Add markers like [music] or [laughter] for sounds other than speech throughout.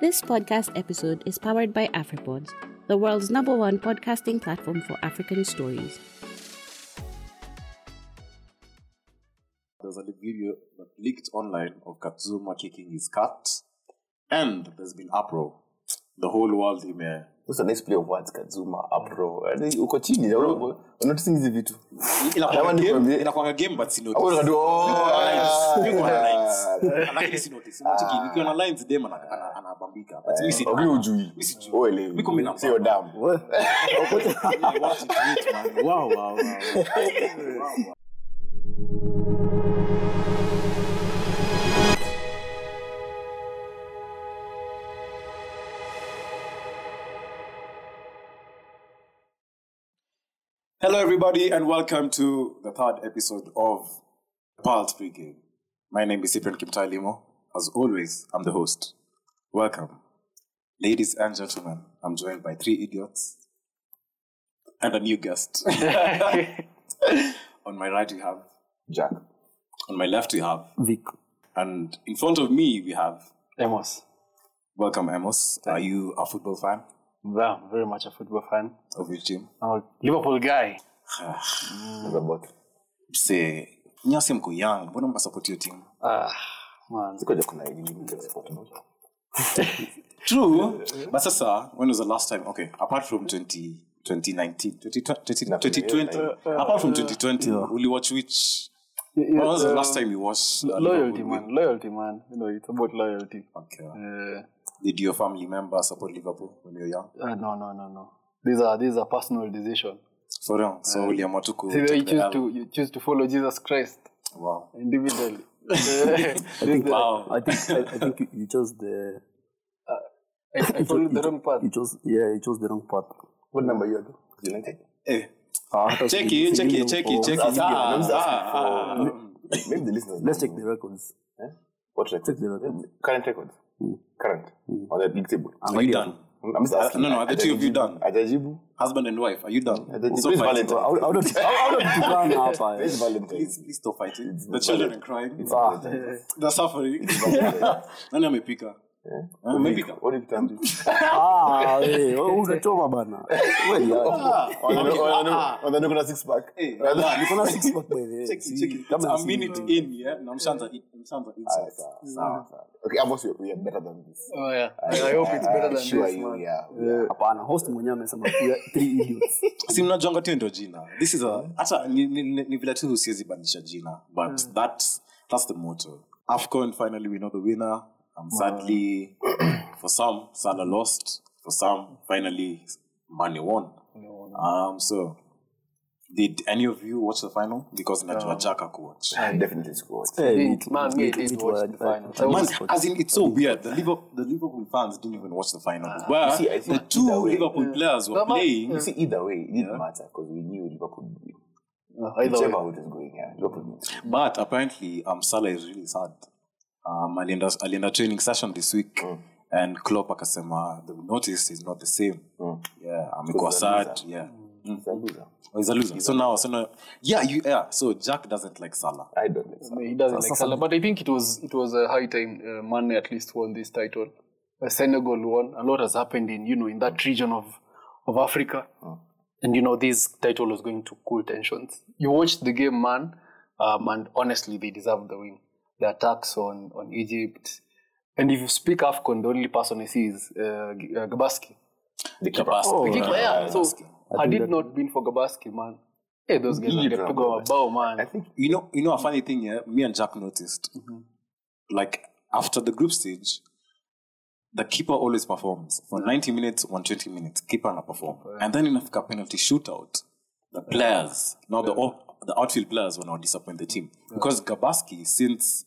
This podcast episode is powered by AfriPods, the world's number one podcasting platform for African stories. There's a video that leaked online of Kurt Zouma kicking his cat, and there's been uproar. The whole world ime What's a nice play of words Kazuma apro. Yaani uko chini ya robo. Unatising hizi vitu. inakuanga Kama game, nikwambie- inakuanga game but si notice. Hapo unajua oh. Niko na lines. Lakini si notice. Unacheki, nikiwa na lines dem ana- ana- anabambika. But mimi si- Wewe hujui. mimi sijui. Wewe elewi. Mimi kumi na Sio damu. Yeah, watch it, wait, man. Wow, wow, wow. Wow, wow. Hello, everybody, and welcome to the third episode of Pulse Pregame. My name is Cyprian Kimtai Limo. As always, I'm the host. Welcome. Ladies and gentlemen, I'm joined by three idiots and a new guest. [laughs] on my right, we have, Jack. on my left, we have, Vic. and in front of me, we have, Amos. welcome, Amos. Are you a football fan Yeah, very much a football fan. of which team? I'm a Liverpool guy. [sighs] That's about. Say, nyasi mko young, mbona mnasupport your team? Ah, man. Siko kuna elimu ya sport. [laughs] True, but sasa, when was the last time? Okay, apart from 20, 2019, 2020, 2020 apart from 2020, will you watch which? When was the last time you watched? uh, Loyalty, Liverpool man. Loyalty, man. You know, it's about loyalty. Okay. Uh, Did your family member support Liverpool when you were young? uh, no, no, no, no. These are these are personal decisions. For real. So uliamua tu ku See, you choose to you choose to follow Jesus Christ Wow. individually. Wow. I think I, I think you- you chose the I, I followed the wrong path. you chose yeah you chose the wrong path. What number you are? United. Eh, Ah, check si- it, check si- it, check for- it, check it. you, Ah, I'm just asking ah, ah. Maybe the listeners. Let's check the know. records. What records? Check the records. Current records. Current. On the league table. Are you done? I'm just asking. no, no, are the two of you done? Ajajibu. Husband and wife, are you done? Ajajibu. Stop Please fighting. Valentine. How how did how how did tukana hapa? eh? Please Valentine. Please, please stop fighting. The children are crying. Ah, They're suffering. Nani amepika? [laughs] Eh? [laughs] unachoma banahapana host [laughs] mnajonga tio ndio jina. Ni vile tu siwezi banisha jina but that's the motto. Afcon finally we know the winner. Um, sadly [clears throat] for some salah lost for some finally mane won um so did any of you watch the final because najua jack akuwatch I definitely scored. Me- it- man, me it- did watch was- the final. I- I Man, as in, it's so weird. The Liverpool, the Liverpool fans didn't even watch the final. Where You see, I the two way- Liverpool players were No, playing. You see, either way, it didn't matter because we knew Liverpool would win. Uh, either way. Whichever way it was going, yeah, Liverpool wins. But apparently, um, Salah is really sad. Um, alienda, alienda training session this week and Klopp akasema the notice is not the same. Yeah, amekuwa Because he's sad. Yeah. He's a loser. Oh, he's a loser. So now, so now, yeah, you, yeah. So Jack doesn't like Salah. I don't like Salah. He doesn't like Salah, but I think it was it was a high time uh, Mane at least won this title. Uh, Senegal won. A lot has happened in you know in that region of of Africa, and you know this title was going to cool tensions. You watched the game, man, um, and honestly, they deserved the win. The attacks on on Egypt, and if you speak Afcon, the only person I see is uh, uh, Gabaski. The keeper. Gabaski. The keeper, yeah. So Gabaski. had it not been for Gabaski, man, hey, those guys would have to go bow, man. I think You know, you know a funny thing, yeah. Me and Jack noticed, like after the group stage, the keeper always performs for ninety minutes, one twenty minutes. Keeper na perform, and then in Africa penalty shootout, the players, now the out- the outfield players, will now disappoint the team because Gabaski since.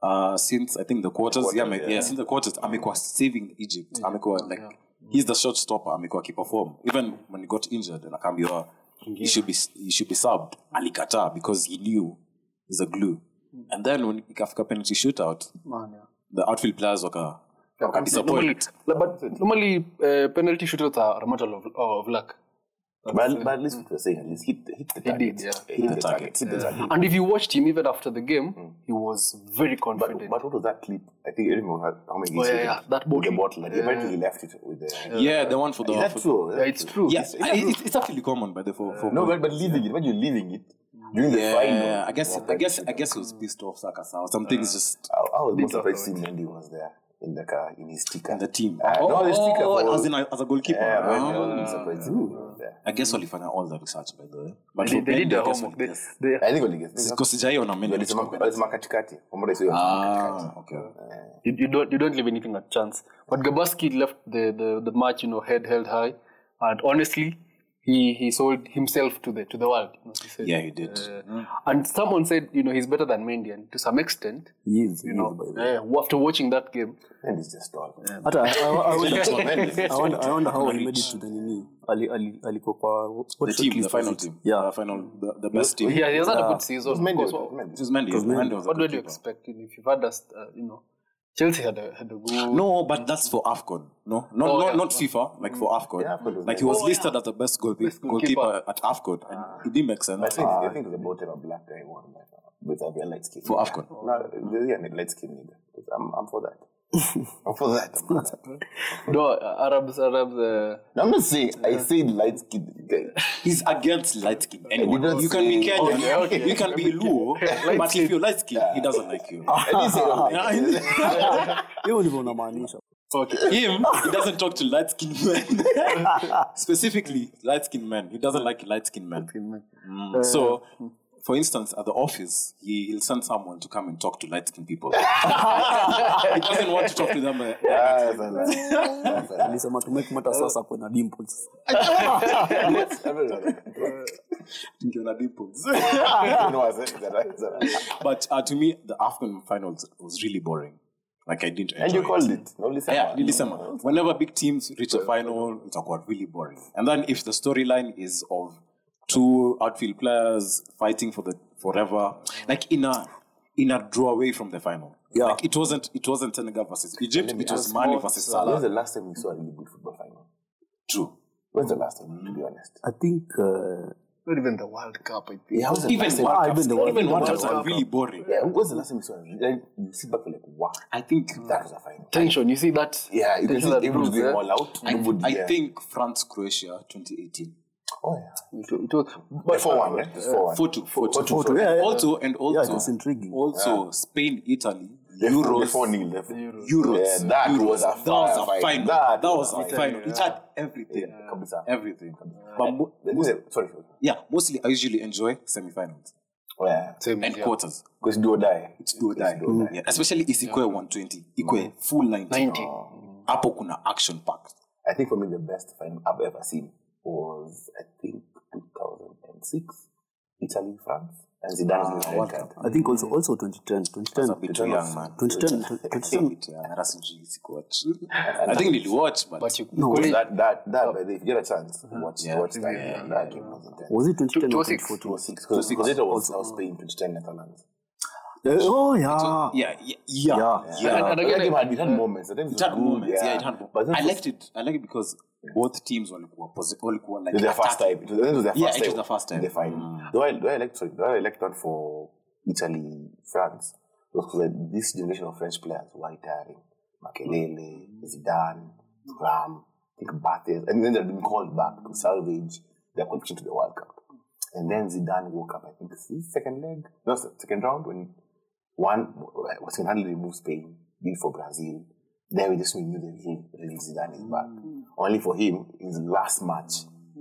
Uh, since I think the quarters, yeah, Quarters, yeah, yeah. since the quarters, amekuwa saving Egypt. Amekuwa like he's the short stopper. Amekuwa perform even when he got injured. And akaambiwa he should be he should be subbed. Alikata because he knew he's a glue. And then when ikafika penalty shootout, man yeah. the outfield players waka waka Normally, but normally uh, penalty shootouts are a matter of, of luck. But, but at least what you're saying, at least hit, the- hit the He target. did, yeah. Hit the target. Hit the target. And if you watched him even after the game, he was very confident. but what was that clip? I think I don't know how, how many Oh, yeah, yeah, that With the bottle. bottle. Like, Apparently he left it with the. Yeah, the one for the. Is that true? yeah, it's true. Yeah, I- it, it's actually common by the for, for No, but, but leaving it. When you're leaving it during the yeah, final. I guess I guess I guess he was pissed off Saka or something is just I, I was more Bit of surprised to see Mendy was there in the car in his sticker. in the team. Uh, no, the sticker for, as in a, as a goalkeeper. yeah, man, I Ah. was surprised I guess walifanya all the research by the way. But They, for they did their I guess homework. They, yes. they, I think waligeza- Because sijaiona many walisema experiment. walisema katikati Kwamba sio Ah, okay. you, you don't you don't leave anything a chance. But Gabaski left the, the, the match, you know, head held high, and honestly, he he sold himself to the to the world. You know, he said. Yeah, he did. Uh, And someone said, you know, he's better than Mendy, and to some extent, He is, he you know, is, by uh, after watching that game, and it's just all Hata, I, I, I, wonder, [laughs] I, wonder, I wonder how he made it to the nini. Ali, ali, alikuwa kwa what The team, the final team. Yeah. The final, the, the best team. yeah, he has had a good season. Of Mendy, course. it was What, Mendy. It was Mendy. Mendy was a what good did you keeper. expect? If you've had us, uh, you know, Chelsea had a had a good. No, but that's for AFCON. No, not Oh, not, yeah. not FIFA. Like for AFCON. Yeah, AFCON like he nice. was oh, listed as the best, goal, Best goalkeeper. goalkeeper. at AFCON, and ah. it didn't make sense. I think I think it was about time a black guy won like, with a light skin For AFCON. No, yeah, light skin nigga. I'm I'm for that. I'm for that. I'm for that. No, uh, Arabs, Arabs. Uh, No, I'm not saying I said light skin. He's against light skin. Anyone. didn't You can be say- Kenyan. Okay, okay. You can be Luo. [laughs] but if you're light skin, he doesn't like you. I didn't say that. hiyo ndivyo unamaanisha Him, he doesn't talk to light skinned men. [laughs] Specifically, light skinned men. He doesn't like light skinned men. Mm. So, for instance, at the office, he, he'll send someone to come and talk to light skinned people. [laughs] he doesn't want to talk to them. Uh, that's all right. alisema tumake mata sasa kwe na dimples Nkiona dimples. [laughs] You know what I said? Is that right? Is that right? but uh, to me, the AFCON finals was really boring. Like I didn't enjoy And you called it. No, listen. Yeah, nilisema. Whenever big teams reach a final, it's got really boring. And then if the storyline is of two outfield players fighting for the forever, like in a in a draw away from the final. Yeah. Like it wasn't it wasn't Senegal versus Egypt, it was Mane versus Salah. When's Salah. the last time we saw a really good football final? True. When's the last time, to be honest? i think uh, not even the World Cup, I think. Yeah, when's the Even last time? World Ah, Cups, even the World even Cup. World World Cups are really boring. Yeah, when's the last time we saw a you sit back like, wow, I think that was a final. Tension. You see that? Yeah, you can tension see that everyone's builds, going all out. I, Nobody, I yeah. think France Croatia 2018. Oh, yeah. It, it was, But 4 1, right? It's 4 1. 4 2 4 2. Photo, yeah, yeah. Also and also yeah it was intriguing also Spain Italy Euros. Euros 4 0. Euros. Yeah, that Euros. was a that was a final. final. That That, was was a a final. It had everything. Kabisa. Everything. But mo- The thing Sorry. sorry. yeah, mostly I usually enjoy semi-finals Oh, yeah. same, and yeah. quarters. Because do or die. It's do or die. Yeah, especially isikwe 120, ikwe full 90. 90. Hapo kuna action packed. I think for me, the best final I've ever seen was, I think, 2006. Italy, France. And Zidane's Ah, red World. Cup. i think also also 2010 That's a 2010 bit too young, man. 2010 2010 Bit young. Hata sijui sikuwatch. I think niliwatch, but, But you No, call it- That, that, that, by the way, if you get a chance, watch, Yeah. watch that. Yeah, that game was intense. was it 2010 or 2006? 2014 Because because later was now Spain, 2010 Netherlands. Uh, oh yeah yeah, yeah, yeah. Yeah. yeah. And- and again, that game had, it had moments. I think It had moments. Yeah, it had moments. But I liked it. I liked it because both teams walikuwa posi- walikuwa like the first time. It was, I think it was their Yeah, it was the first time. in The final. Mm. Do I do I like sorry? Do I like that for Italy, France? Because like, this generation of French players were retiring. Makelele, mm. Zidane, Ram, I think Barthez, and then they've been called back to salvage their qualification to the World Cup. And then Zidane woke up. I think his second leg, no se- second round when one was single-handedly remove Spain, beat for Brazil. Then we just knew the real, real Zidane is back. Mm. Only for him, his last match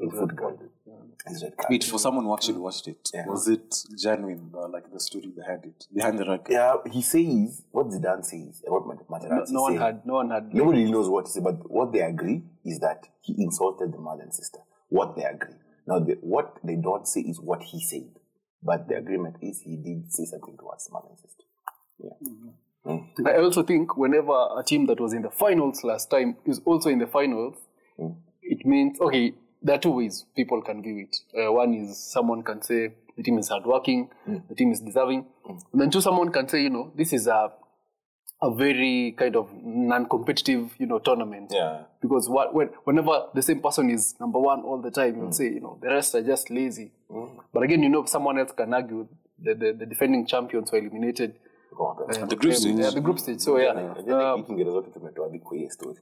in football, his red card. Wait, for someone who actually watched it, Yeah. was it genuine? The, like the story behind it, behind the record? Yeah, he says what the Zidane says and what Mat- no, no one said. had, no one had. Nobody knows what to say, but what they agree is that he insulted the mother and sister. What they agree. Now, the, what they don't say is what he said, but the agreement is he did say something towards mother and sister. Mm-hmm. I also think whenever a team that was in the finals last time is also in the finals, Mm. it means okay. There are two ways people can view it. Uh, one is someone can say the team is hardworking, mm. the team is deserving, mm. and then two, someone can say you know this is a a very kind of non-competitive, you know, tournament. Yeah. Because what, when, whenever the same person is number one all the time, you'll say, you know, the rest are just lazy. But again, you know, someone else can argue the, the, the defending champions were eliminated. Go on, guys. uh, The group stage. Yeah, the group stage. So yeah, Unajua hii Kiingereza zote tumetoa hadi kwa hii story.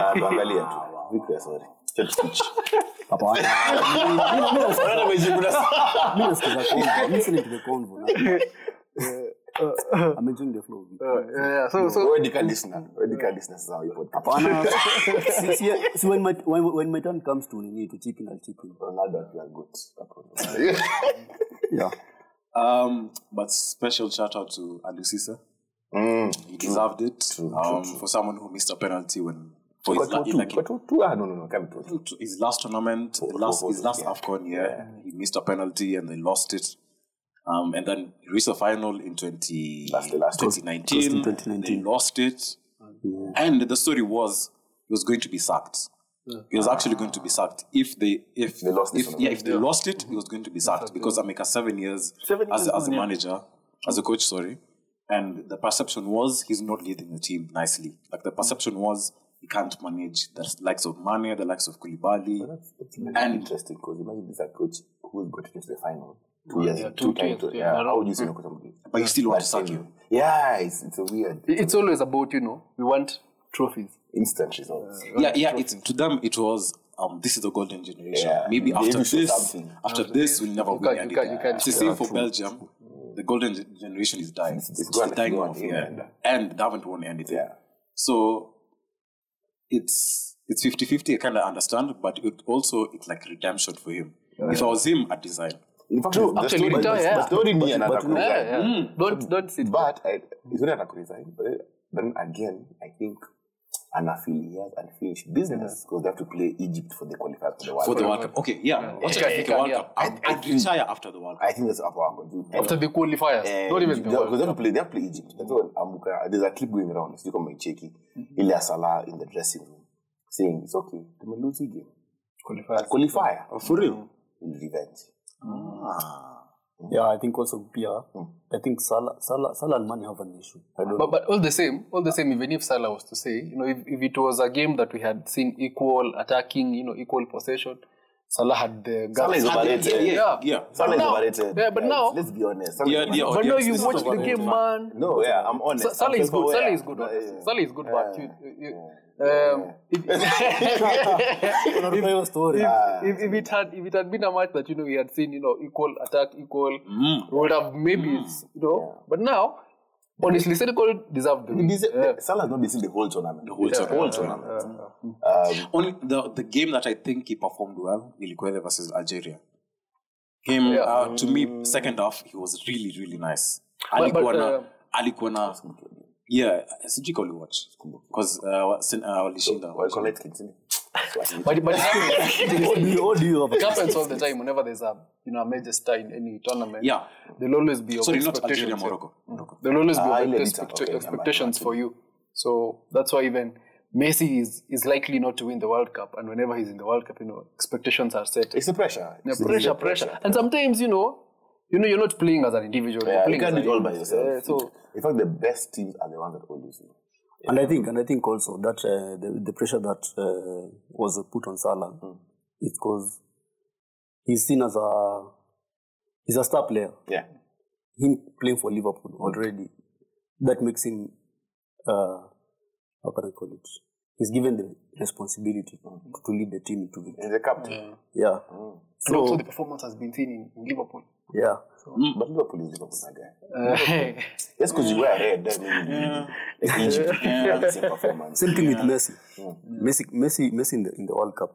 Ah, [laughs] tuangalie tu. Vipi ya story? Chat speech. Hapana. Unaona umejibu na Mimi nasikiza convo. I'm listening to the convo. I'm enjoying the flow. yeah, yeah. So, so Wewe dika listener. Wewe dika listener sasa wa hii podcast. [laughs] Hapana. See, see, see when my when, when my turn comes to nini to chip in, I'll chip in. Ronaldo akiwa good. [laughs] Yeah. Um, but special shout out to Aliou Cissé. Mm. He deserved it. um, for someone who missed a penalty when for his, la- like, kwa tu, tu, ah, no, no, no, his last tournament, the last, his last yeah. AFCON, yeah, he missed a penalty and they lost it. Um, and then he reached the final in 20, That's the last one. 2019. Close 2019. They lost it. And the story was he was going to be sacked. He was actually going to be sacked if they if They lost if, yeah if they lost it he was going to be sacked because Amika seven years Seven as, years, as a yeah. manager as a coach sorry and the perception was he's not leading the team nicely like the perception was he can't manage the likes of Mane the likes of Koulibaly That's, that's And- interesting because imagine this a coach who got into the final two years, Yeah, two, two times. years, Yeah, yeah. how would you mm. say no somebody? But you still want to sack him. Yeah, it's, it's a weird it's always about you know we want trophies. instant results. Uh, yeah yeah it's to them it was um this is the golden generation Yeah. maybe Maybe after this something. after this we'll never You win can't- you can't- you can't- it's the same for Belgium the golden generation is dying it's it's, gone, dying it's gone, off yeah. yeah and they haven't won anything Yeah. So it's it's 50-50, I kind of understand, but it also it's like redemption for him. If I was him, I'd design. In fact, True, the actually, story, retire, the yeah. story ni another but you know- Yeah, resign. yeah. Don't don't sit. But I, he's going to resign. But then again, I think an affiliate finish business because they have to play Egypt for the qualifiers for the World For the World Cup. Okay, yeah. What's Yeah, the yeah, World yeah. Cup? I I'd retire after the World Cup. I think that's after World Cup. After the qualifiers, uh, not even the World because they have Cup. to play. They have to play Egypt. That's what Amuka. There's a clip going around. Sijui kama icheki. Ile ya Salah in the dressing room saying it's okay. Tumelose game. Qualifiers. Qualifier. Oh, for real? Revenge. Mm. Yeah, I think also Pia. Mm. I think Salah, Salah, Salah and Mane have an issue. I don't But, but all the same, all the same, even if Salah was to say, you know, if, if it was a game that we had seen equal attacking, you know, equal possession, Salah had uh, the guts. Salah is overrated. Yeah, yeah, yeah. Salah is now- overrated. yeah, but guys. now- let's be honest. Salah Yeah, yeah. But no, audience, you this watch the game, man. man. No, yeah, I'm honest. Sa- Salah I'm is good. self-aware. Salah is good. Yeah, yeah. Salah is good, but you, you, um, know [laughs] your story. Ah. if, if it had if it had been a match that you know we had seen you know equal attack equal mm. we would have maybe it's, you know but now honestly Senegal deserved the win. deserve- Yeah. Salah has not been seen the whole tournament. The whole tournament. tournament. Um, Only the, the game that I think he performed well, Ilikwele versus Algeria. Him, Yeah. uh, to me, second half, he was really, really nice. But- but, Alikuwa na, uh, alikuwa na, yeah, sijui ka uliwatch. Because uh, wa- sin- uh, walishinda. [laughs] well, collect continue. but but What do you, what do you have? it happens all the time whenever there's a know a major star in any tournament Yeah. there'll always be Sorry, not expectations Algeria, Morocco. Morocco. there'll always be Ah, over- expect- vita, okay, expectations yeah, for you so that's why even Messi is is likely not to win the World Cup and whenever he's in the World Cup you know expectations are set It's the pressure. Yeah, It's the pressure, pressure. And sometimes, you know, you know, you're not playing as an individual. you're Yeah, you playing can't do it all by yourself. Yeah, so in fact, the best teams are the ones that always win. And I think, and I think also that uh, the, the pressure that uh, was put on Salah, it's because he's seen as a he's a star player. Yeah. Him playing for Liverpool already, that makes him uh, how can I call it? He's given the responsibility to lead the team into victory. He's a captain. Yeah. and also So the performance has been seen in, in Liverpool. yeah. But Liverpool is Liverpool, that guy. Uh, [laughs] Just because you wear red, that means yeah. Egypt. Yeah. That's performance. Same thing with Messi. Messi, Messi, Messi in the in the World Cup.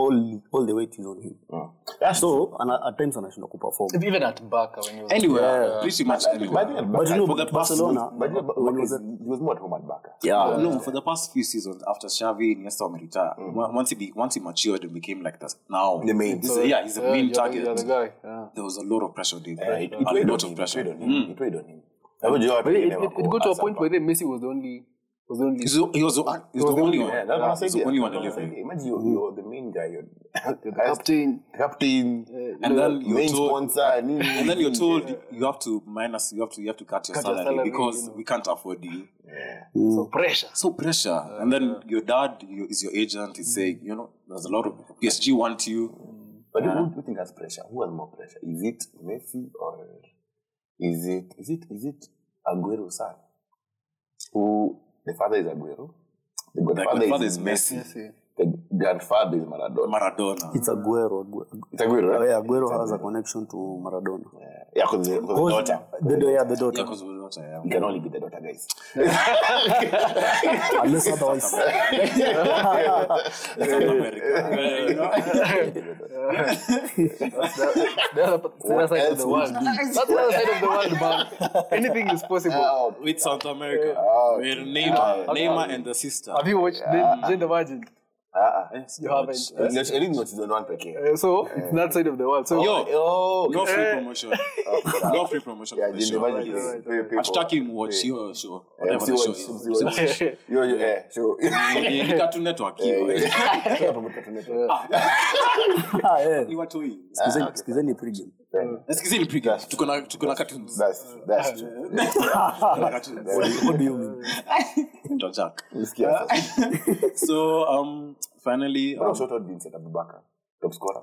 All all the weight is on him. Mm. That's So and at, at times anashindwa kuperform. even at Barca when he was Anywhere, pretty much But, anywhere. but, But you know, for the past- Barcelona, but, but, when but was he was more at home at Barca. Yeah. Uh, no, for the past few seasons after Xavi and Iniesta were retired, on- mm. once he be, once he matured and became like that, now The main. this is- yeah, he's the yeah, main you're, target. You're the guy. Yeah. There was a lot of pressure on him. Yeah, it, it a lot of him. It pressure. weighed on him. It weighed mm. on him. I would it, it, it got to a point where then Messi was the only Was the only He's the, he was the, he was the only one. Yeah, that's what I He's said. the only one That's what I alive. said. Imagine you're, you're the main guy, you're the captain. captain, And then you're main told, sponsor, and, and then you're told uh, you have to minus, you have to, you have to cut your Cut your salary, salary, because you know. we can't afford you. So pressure. So pressure. and then your dad you, is your agent. He's saying, mm. you know, there's a lot of PSG want you. Mm. But who do you think has pressure? Who has more pressure? Is it Messi or is it is it is it Aguero's son? Who the father is Aguero, the The godfather godfather is is Messi. Messi. the grandfather is Maradona. Maradona. It's Aguero. Oh, Aguero. It's Aguero, Oh, right? yeah, Aguero has a connection to Maradona. Yeah, because the, 'cause the Cause daughter. The, the, yeah, the Yeah, daughter. because of the daughter, yeah. You can only be the daughter, guys. Unless otherwise. It's America. The other, the other side of the world. That's the other side of the world, man. Anything is possible. Oh, With South America. Oh, With Neymar. Neymar and the sister. Have you watched the Jane the Virgin? Uh-uh. Yes, You haven't. I didn't know season one PK. Uh, so it's [laughs] that side of the world. So Yo, Oh, no free Eh. promotion. [laughs] No free promotion. yeah, for the Jane the show. Virgin is right, very people. Hashtag him watch your show. Whatever MC the show watch, is. MC watch. [laughs] Yo, yo, eh, sure. Ni- ni Cartoon Network hiyo. Yeah, promote Cartoon Network. Ah, yeah. Ni watu hii. Sikizeni- Sikizeni pregame. Nasikizeni pre tuko na tuko na cartoons. That's that's true. Tuko na cartoons. What do you mean? Ndo Jack. Nisikia. So um finally Bro, um, shout out Vincent Aboubakar, top scorer.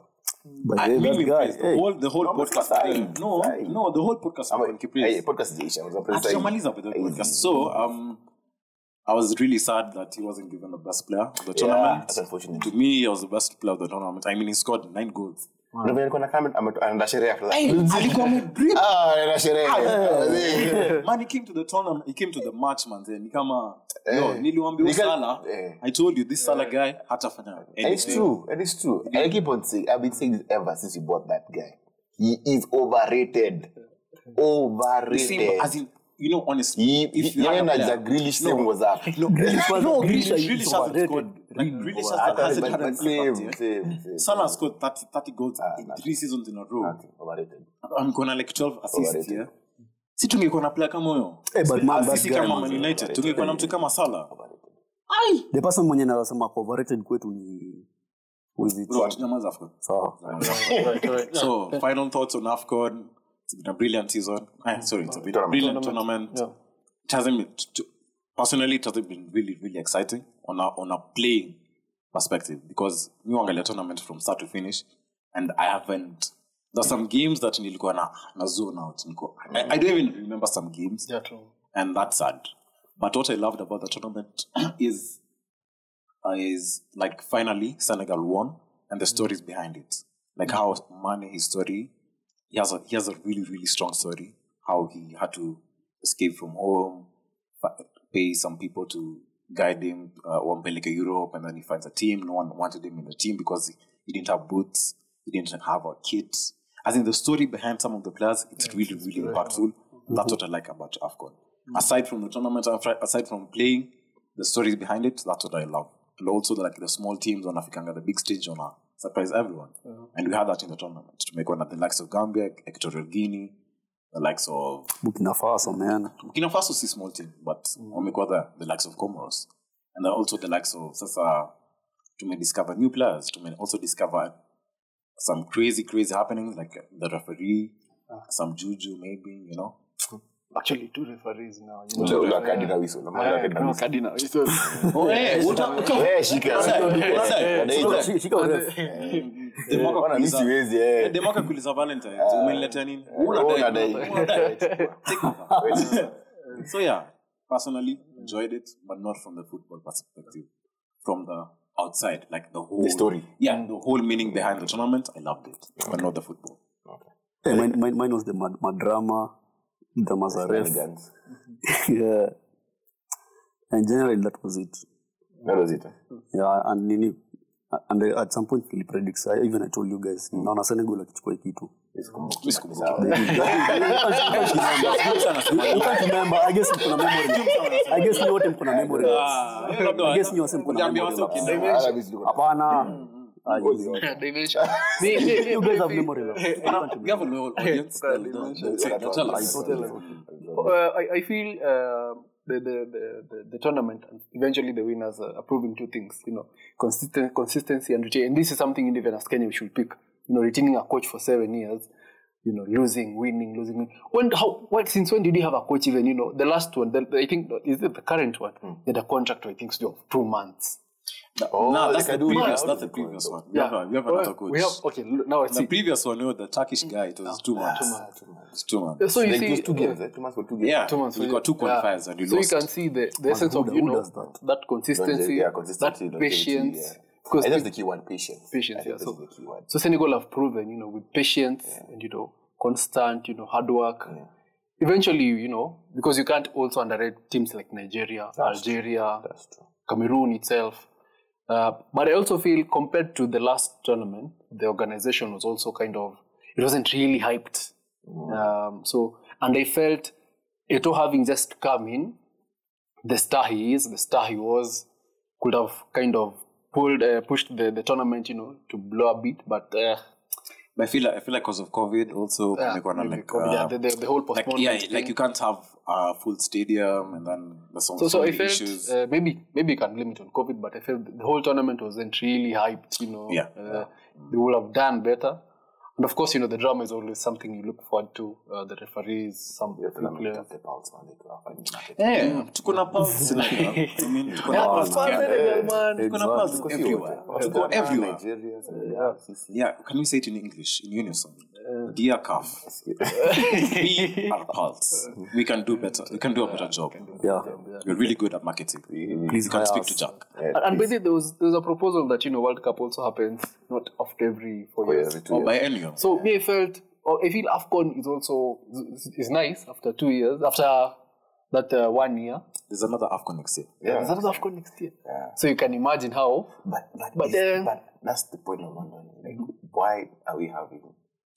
But I hey, really that the whole the whole No, but podcast fine. No, fine. no, the whole podcast Ama- on Hey, Kipris. podcast ziisha, unaweza Tushamaliza with the podcast. So um I was really sad that he wasn't given the best player of the Yeah, tournament. that's unfortunate. To me, he was the best player of the tournament. I mean, he scored nine goals. Ndio nilikuwa na comment, ame- anaenda sherehe after that. alikuwa amedrip. Ah, anaenda sherehe. man he came to the tournament he came to the match man then ni kama yo Eh. niliwambia Nika- Salah eh. I told you this Salah guy hatafanya it's true. And it's true. And I keep on saying, I've been saying this ever since you bought that guy. He is overrated. Overrated. same as in you know honestly He, if he, you had even a as player- a Grealish thing was up. no Grealish was- no Grealish Grealish Grealish hasn't scored like Really well, I hasn't an but same, same, same. Salah scored 30, 30 goals Ah, in nothing. three seasons in a row Nothing. Overrated. I'm gonna like 12 assists here. yeah si tungekuwa na player kama huyo Hey, but man, that sisi kama man, United tungekuwa na mtu kama Salah Overrated. the person mwenye nasema kwa overrated kwetu ni. [laughs] So, final thoughts on AFCON. It's been a brilliant season. Ah, sorry, it's a been a brilliant tournament. Yeah. It hasn't been, t- t- personally, it hasn't been really, really exciting on a, on a playing perspective because we wangalia tournament from start to finish and I haven't. There's some games that nilikuwa na, na zone out. Niko, I, I don't even remember some games Yeah, true. and that's sad. But what I loved about the tournament [clears throat] is uh, is like finally Senegal won and the stories behind it. Like how Mane, his story, he has a he has a really really strong story. How he had to escape from home, pay some people to guide him, uh, Wampeleke Europe, and then he finds a team. No one wanted him in the team because he, didn't have boots, he didn't have a kit. As in the story behind some of the players, it's really really impactful. That's what I like about AFCON. Aside from the tournament, aside from playing, the stories behind it, that's what I love. And also the, like the small teams on Africanga, the big stage on surprise everyone. And we had that in the tournament to make one at the likes of Gambia, Equatorial Guinea, the likes of Burkina Faso, man. Burkina Faso is a small team, but mm. wamekuwa the, the likes of Comoros. And then also the likes of sasa to may discover new players, To may also discover some crazy, crazy happenings like the referee, ah. some juju maybe, you know. Actually, two referees now. You ule wa kadi na. Unamwona wa Eh, kadi na no, whistle. Cardinal. It's a- Oh, hey, Eh, shika. Shika- shi- shika urefu. Ona mimi siwezi, eh. demwaka kuuliza valentine umeniletea nini Una Unadai. dai. Unadai. Take over. [laughs] so yeah personally enjoyed it but not from the football perspective from the outside like the whole The story. yeah the whole meaning behind the tournament i loved it but not the football Okay. Hey, mine, mine, mine was the mad, mad drama, the Mazaref. [laughs] [laughs] yeah. And generally, that was it. That was it. Eh? Yeah, and nini and uh, at some point nilipredict I, even I told you guys mm. naona Senegal akichukua hii kitu. [laughs] Hapana. I, I feel uh, the, the, the, the, the tournament and eventually the winners are proving two things, you know, consistent, consistency and retain. And this is something even as Kenya we should pick. You know, retaining a coach for seven years, you know, losing, winning, losing. When how what since when did you have a coach even? You know, the last one, the, I think is it the current one? They had a contract I think of two months. Oh, no, that's the previous. that. That's the previous one. We have, we have another coach. We have okay. Now I the previous one, you know, the Turkish guy, it was two months. Two months. Two months. It's two months. So you Like see, it was two games, eh? Two months for two games. Yeah, two months. we got two you. qualifiers and you so lost. you can see the, the essence of you know that? that consistency, Yeah, consistency, that patience. yeah. Because that's the key one, patience. Patience, yeah. So- the key one. So Senegal have proven, you know, with patience and you know, constant, you know, hard work. Eventually, you know, because you can't also underrate teams like Nigeria, Algeria, That's true. Cameroon itself. Uh, but I also feel compared to the last tournament, the organization was also kind of it wasn't really hyped. Um, so and I felt Eto'o having just come in, the star he is, the star he was, could have kind of pulled uh, pushed the, the tournament, you know, to blow a bit. But uh, But I feel like I feel like because of COVID, also yeah, kumekuwa na maybe like, COVID, uh, yeah, the, the, the whole like yeah, thing. like you can't have a full stadium and then there's some, So, so I felt issues. uh, maybe maybe you can blame it on COVID, but I felt the whole tournament wasn't really hyped. You know, Yeah. uh, they would have done better. And of course, you know the drama is always something you look forward to. Uh, the referees, some You have to few learn players. the pulse, man. Like, uh, find market. yeah, tuko na pulse like, uh, [laughs] I mean, tuko na Yeah, pulse. man, Yeah. Senegal, man. Tuko na pulse everywhere. Tuko everywhere. Nigeria, Senegal, Sisi. Yeah, can we say it in English, in unison? Dear CAF, we are pulse. We can do better. We can do a better job. Yeah. We're really good at marketing. Please You can speak to Jack. And, and by there was there was a proposal that you know World Cup also happens not after every four years. every two Or years. by anyone. So me, I felt, or I feel Afcon is also is, nice after two years after that uh, one year. There's another AFCON next year. Yeah. There's another Afcon next year. Yeah. So you can imagine how. But but, But is- then- but that's the point I'm wondering. Like, why are we having?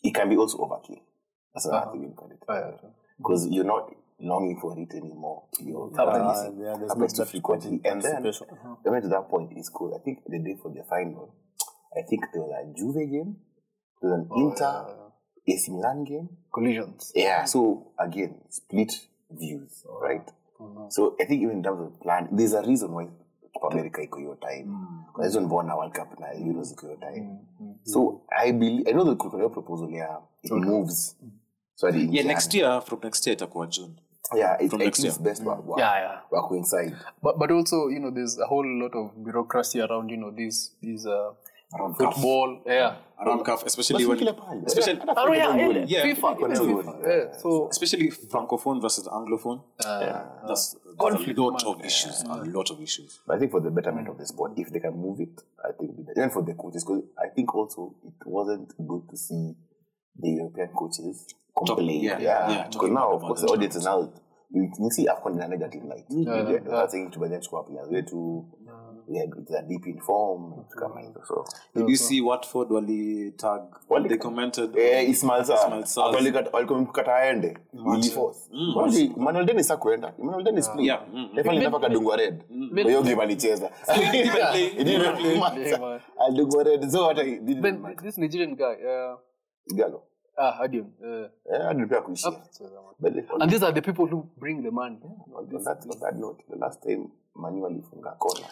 It can be also overkill. That's another thing you look at it. Because you're not longing for it anymore. You're Uh, yeah, happens not to frequently. And then. Uh-huh. coming to that point, it's cool. I think the day for the final, I think there was a Juve game, there was an oh, Inter, AC Milan game. collisions. Yeah, mm. so again, split views, oh, right? Oh, so I think even in terms of plan, there's a reason why Copa America iko hiyo time. Kwa hizo mbona World Cup na Euros iko hiyo time. Mm, mm, so I believe, I know the kuna proposal yeah, it moves. So at the Yeah, next year, from next year, itakuwa June. Yeah, it, from next it's year. best work, work, Yeah, yeah. work inside. But but also you know there's a whole lot of bureaucracy around you know these these uh, Around CAF. Football. Yeah. Around CAF, especially Basi when, kila pahali. especially, Oh yeah, yeah, Yeah, FIFA, FIFA, yeah, FIFA. FIFA. Yeah. So especially francophone versus anglophone. Yeah, That's, there's a lot of issues. A lot of issues. But I think for the betterment of the sport, if they can move it, I think it'll be better. Even for the coaches, because I think also it wasn't good to see the European coaches complain. yeah, yeah, yeah, Because now, of course, the the audience is now. You, you see AFCON in a negative light. Yeah, yeah. saying to them, squad players, way to, yeah, they're deep in form. Come on, so. Did you see Watford wali tag? Wali- they commented. Eh, Ismail Sarr. Ismail Sarr. Walika- walikuwa mkata aende. Iliforce. Kwani, Emmanuel Dennis hakuenda. Emmanuel Dennis played. Yeah, mm, Refa alitaka kadungwa red. Kwa hiyo game alicheza. It didn't matter. Yeah, man. Alidungwa red. So hata it didn't Then this Nigerian guy, uh, Galo. ah, Adion. Uh, Eh, alipea kuishia. But they- and these are the people who bring the money. on that, on that note, the last time mani walifunga kona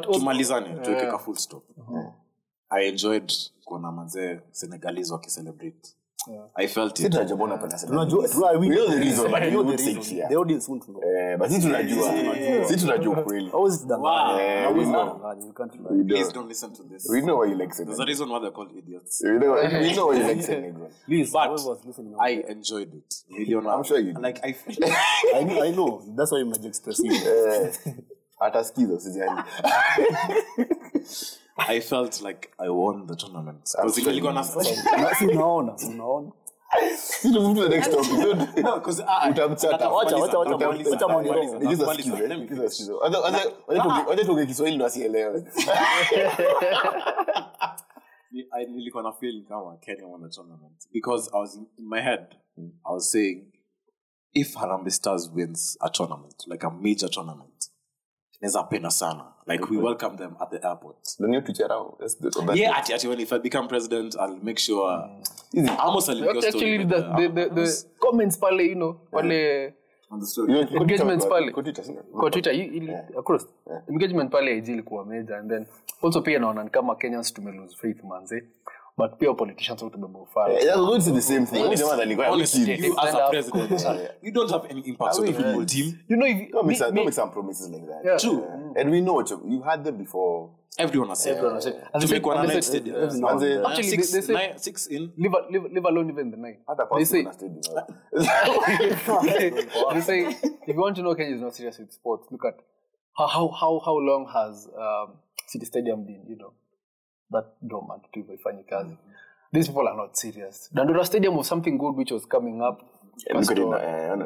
tumalizane tuweke ka full i enjoyed kuona mazee senegalese wakicelebrate i felt it tunajua. Tunajua- tunajua- we- We know the reason, but you the say it here. The audience won't know. Eh, but sisi tunajua. Sisi tunajua kweli. Oh, is it Wow. Eh, we know. You can't lie. We please don't listen to this We know why you like saying. there's a reason why they're called idiots We know, we know why you like [laughs] saying. Please, But whoever was listening, i enjoyed it Niliona- I'm sure you did. like i feel [laughs] I know, I know. That's why I'm expressing. Eh, hata skizo sijani. [laughs] i felt like i won the tournament because sure nilikuwa na Na- si unaona, si unaona. Sisi move to the next topic. Don't- [laughs] [laughs] no because i Utamchata. Wacha, wacha, wacha, Utamaliza. wacha maoni Utamaliza. wrong. Nigiza Utamaliza. skizo, eh? Let me Nigiza finish. skizo. Wacha- wacha- wacha tuongee- wacha tuongee Kiswahili ndo asielewe. [laughs] I nilikuwa na feel kama Kenya won the tournament because I was in, in my head I was saying if Harambee Stars wins a tournament like a major tournament neza penda sana. Like we welcome them at the airport. Don't you teach around? Let's do it on that yeah ati, ati when if i become president i'll make sure almost a little Actually, the, the, the, the comments pale, you know, pale engagements kwa Twitter, across engagement pale IG ilikuwa major. And then also pia naona ni kama Kenyans tumelose faith manze, but pia politicians wote tumebeba ufala. Eh, that's going to the same thing. Only the one that Nicoya honestly you as a up. president [laughs] you don't have any impact on the will. football team You know, if, Don't me, make, some, me, don't make some promises like that. Yeah. True. And we know what you, you had them before. everyone has said everyone was saying- and they said- tumekuwa na and they nine said- stadiums Manze, Uh, Actually, six, they- they say- nine, six in leave, leave, leave alone even the night. hata [laughs] They say, Pascal na stadium. they say if you want to know Kenya is not serious with sports, look at how how how, how long has um, City Stadium been, you know, that dormant to ifanye kazi. These people are not serious. Dandora Stadium was something good which was coming up. Tu yeah. Stadium in I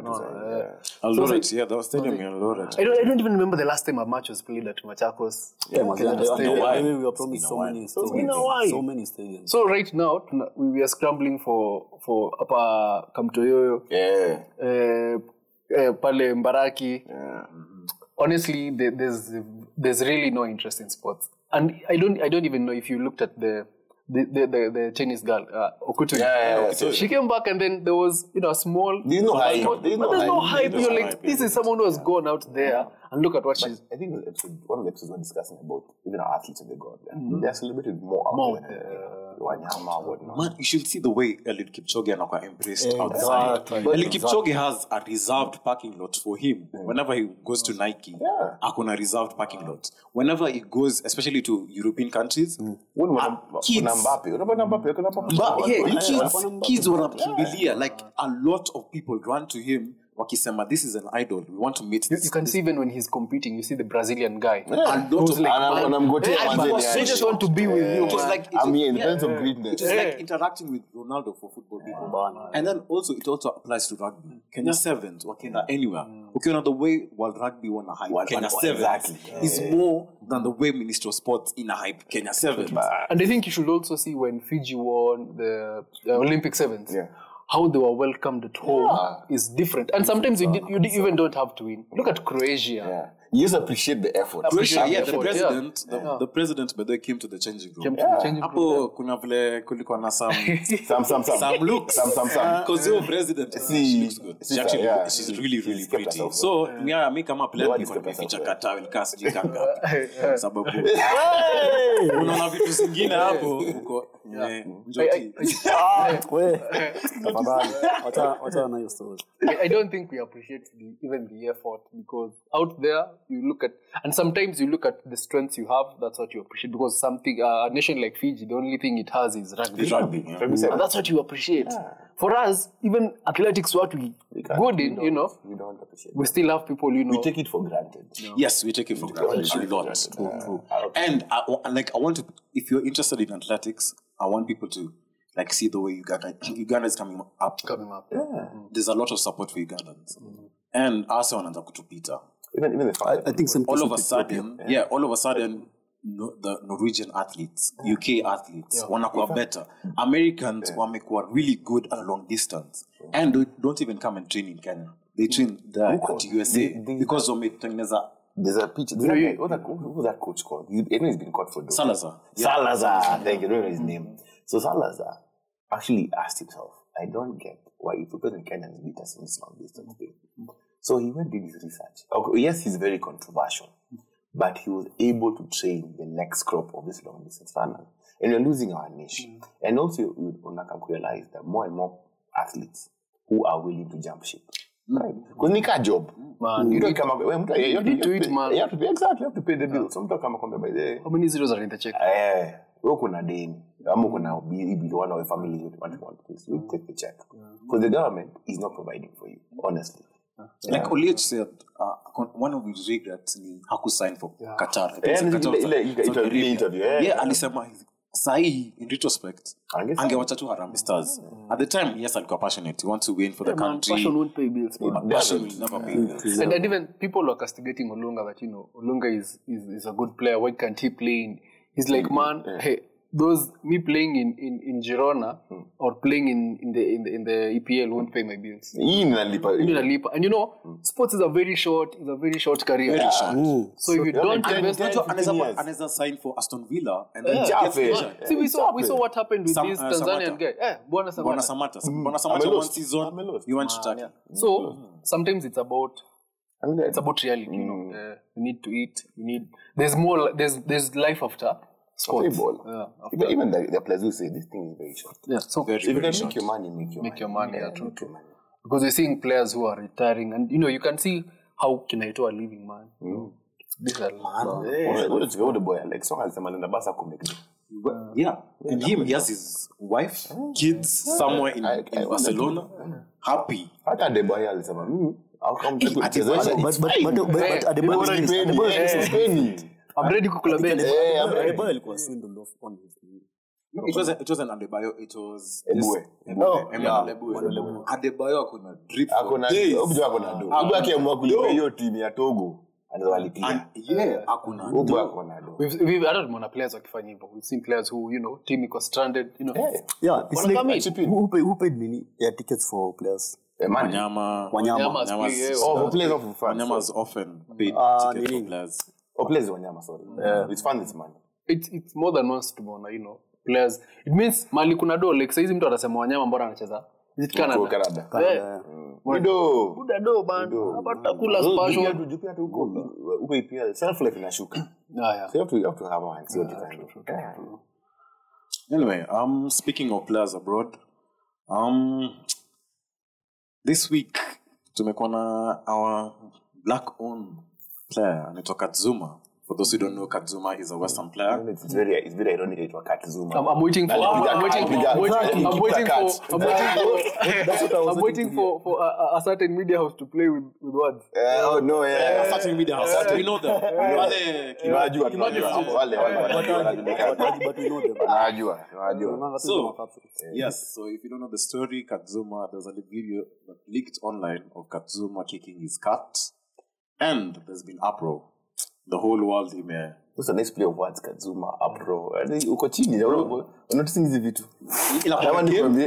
don't, I don't even remember the last time a match was played at Machakos. Yeah, man, Kenyatta Stadium. why. we were promised been a so many It's been stadiums. a while. So many stadiums. So right now we, we are scrambling for for hapa Kamtoyoyo, Yeah. Uh, uh, pale Mbaraki. Yeah. honestly there, there's there's really no interest in sports and i don't i don't even know if you looked at the the the, the, the chinese girl uh, Okutu. Yeah, yeah, yeah. So she came back and then there was you know a small There's no hype. small- There's no but there's no hype. hype There's you're no like hype, this is someone who has gone out there and look at what she's I think it episode, one of the episodes we're discussing about even our athletes and the god. Yeah. They're celebrated more More, there than uh, Wanyama. Man, you should see the way Eliud Kipchoge anakuwa embraced Exactly. outside. But- Eliud Kipchoge has a reserved parking lot for him. Whenever he goes to Nike, Yeah. akona reserved parking lot. Whenever he goes, especially to European countries, When wana- kids. Kuna Mbappe, unapata Mbappe, kuna Mbappe. but yeah, Yeah. kids, kids wanamkimbilia. Like a lot of people ran to him wakisema this is an idol. We want to meet you, this. you can see even when he's competing you see the brazilian guy Yeah. a lot of Ana- man, wanamgotea Yeah, manze I was ni so just want to be with you It was man. like it I'm was- here in the yeah. of greatness. was Yeah. like interacting with Ronaldo for football people. And then also it also applies to rugby. Mm. Kenya Sevens, wakienda anywhere. Mm. Okay, now the way World Rugby wana hype World- Kenya Sevens exactly. is more than the way Minister of Sports in a hype Kenya Sevens. and i think you should also see when fiji won the, the olympic sevens Yeah. How they were welcomed at home is different. And sometimes you, you even don't have to win. Look at croatia. Yeah. You just appreciate the effort. Appreciate yeah, the president, yeah. the, yeah. the president, but they came to the changing room. Came to the changing room. Kuna vile kulikuwa na some [laughs] Some, some, some. some looks. Some, some, some. Because your president, See, she looks good. She sister, actually, yeah. she's She- really, she's really pretty. herself So, yeah, mi kama player niko nimeficha kata ilikaa sijui. [laughs] Yeah. Sababu [laughs] unaona vitu zingine hapo uko eh, njoti. We, tafadhali, wacha- wacha na hiyo story. I, I don't think we appreciate the, even the effort because out there you look at and sometimes you look at the strengths you have. That's what you appreciate because something uh, a nation like Fiji, the only thing it has is rugby. It's rugby, yeah. And that's what you appreciate. For us, even athletics, what we can't- good we in, don't- you know, We don't appreciate we still have people, you know. We take it for granted. Yes, we take it for granted a lot. And I, wa- like, I want to, if you're interested in athletics, I want people to like see the way Uganda, Uganda is coming up. coming up. Yeah, There's a lot of support for Ugandans, and also wanaanza kutupita. Even, even the fact I, I think some all of a sudden, yeah, all of a sudden, no, the Norwegian athletes, UK athletes, want to wanakuwa better. Americans wamekuwa really good at long distance, and they don't even come and train in Kenya. They train there at USA They- they- because wametengeneza there's a pitch. There's a guy, what's that, who- who's that coach called? He, I know he's been caught for doping. Salazar. Salazar. Thank you. I don't know his name. So Salazar actually asked himself, I don't get why if Ethiopians and Kenyans beat us in this long distance thing. So he went did his research. Okay, yes, he's very controversial, but he was able to train the next crop of this long distance runners. And we're losing our nation. Mm. And also, we would realize that more and more athletes who are willing to jump ship. Mm. Right? Because nika job. Man, you don't come up. well, eh, mtu- eh, you have to- need to you have to- man. You have to pay, exactly, you have to pay the bill. So mtu kama kwamba by the How many zeros are in the check? eh, wewe kuna deni ama kuna bi- one of the family you want to want you take the check because the government is not providing for you honestly Like Oliech said, uh, one of his regrets ni hakusign for Eh, Qatar ile- interview. Yeah, alisema sahii in retrospect angewacha tu Harambee Stars. At the time, yes, alikuwa passionate. He wants to win for the Man, country. passion won't pay bills. man. But passion will never pay bills. And, and even people are castigating Olunga that you know Olunga is, is is a good player. Why can't he play? In, he's like, man, hey, those me playing in, in, in Girona or playing in, in the in the in the EPL won't pay my bills. hii inalipa You need a leap. And you know, sports is a very short, is a very short career. Very short. So if you don't ten- invest, ten- Unajua, anaweza 15 years. anaweza sign for Aston Villa and then Yeah. get Chafe. injured. see we saw we saw what happened with Sam- this uh, Tanzanian Samatta. guy. Eh, Bwana Bwana Samatta. Samatta. Bwana Samatta Ame one lost. season, Ame lost. he went to Turkey. So sometimes it's about I mean, it's about reality. You know, uh, you need to eat. You need. There's more. There's there's life after sports. ball. Yeah, even, even the, the players who say this thing is very short yeah. So Very, if you can short. make your money make your Make money. your money, yeah, Yeah, true, make true. money. because we're seeing players who are retiring, and you know you can see how Kinaito are living, man. You These are what the boy Alex Song alisema anaenda basa kumake do. Yeah, him, he has his wife, kids somewhere in, I- I in Barcelona, happy. hata Adebayo alisema "Mm, people Adebayo- chezesha- But, it's but, fine." but, but, but They Adebayo already is- paid Adebayor me. is- Eh, penny. I'm ready to cool Adebayor- Eh, I'm ready. Adebayor alikuwa swindled off on his No, it wasn't. It wasn't Adebayor. It was Ebue. Ebue. Yeah. Ebue. Adebayor akona drip for Ako na- days. huyu jamaa ako na do. Huyu akiamua kulipa hiyo timu ya Togo anaweza walipia. And yeah, akona Huyu do. ako na do. We've, we've, I don't know, players wakifanya hivyo. We've seen players who, you know, team iko stranded, you know. Eh, yeah it's Wanna come like in. who, who, paid, who paid nini yeah, tickets for players eh, money. Wanyama. Wanyama Wanyama's Wanyama's- play, yeah. Oh, for players of fans. Wanyama's often paid Ah, ticket for nini? players. Oh, players Wanyama, sorry. It's fun, it's money. It's, it's more than once tumeona, you know, players. It means mali kuna do, like saizi mtu atasema wanyama mbona anacheza. Is it Canada? Kwa Canada. Eh, Wido. Buda do bana. Hapa tutakula Juu pia spasho. tu- juu pia tu huko huko pia self life inashuka. Ah, yeah. So you have to you have to have one. See what you can do. Yeah. Anyway, um, speaking of players abroad, um, this week tumekuwa na our black owned player anaitwa Katzuma. For those who don't know, Katzuma is a Western player. It's very it's very ironic it was Kat I'm, I'm waiting for. I'm, I'm waiting for. I'm waiting, I'm waiting for. [laughs] I'm waiting for. I'm waiting for for a, a- a certain media house to play with with words. Oh no, yeah. Starting media house. We know them. Wale Tunajua, tunajua. Wale wale wale but we know them Tunajua, tunajua. So, yes, so if you don't know the story, Katzuma, there's a video that leaked online of Katzuma kicking his cat, and there's been uproar. The whole world ime That's a nice play of words kazuma apro uko chini unatisi hizi vitu.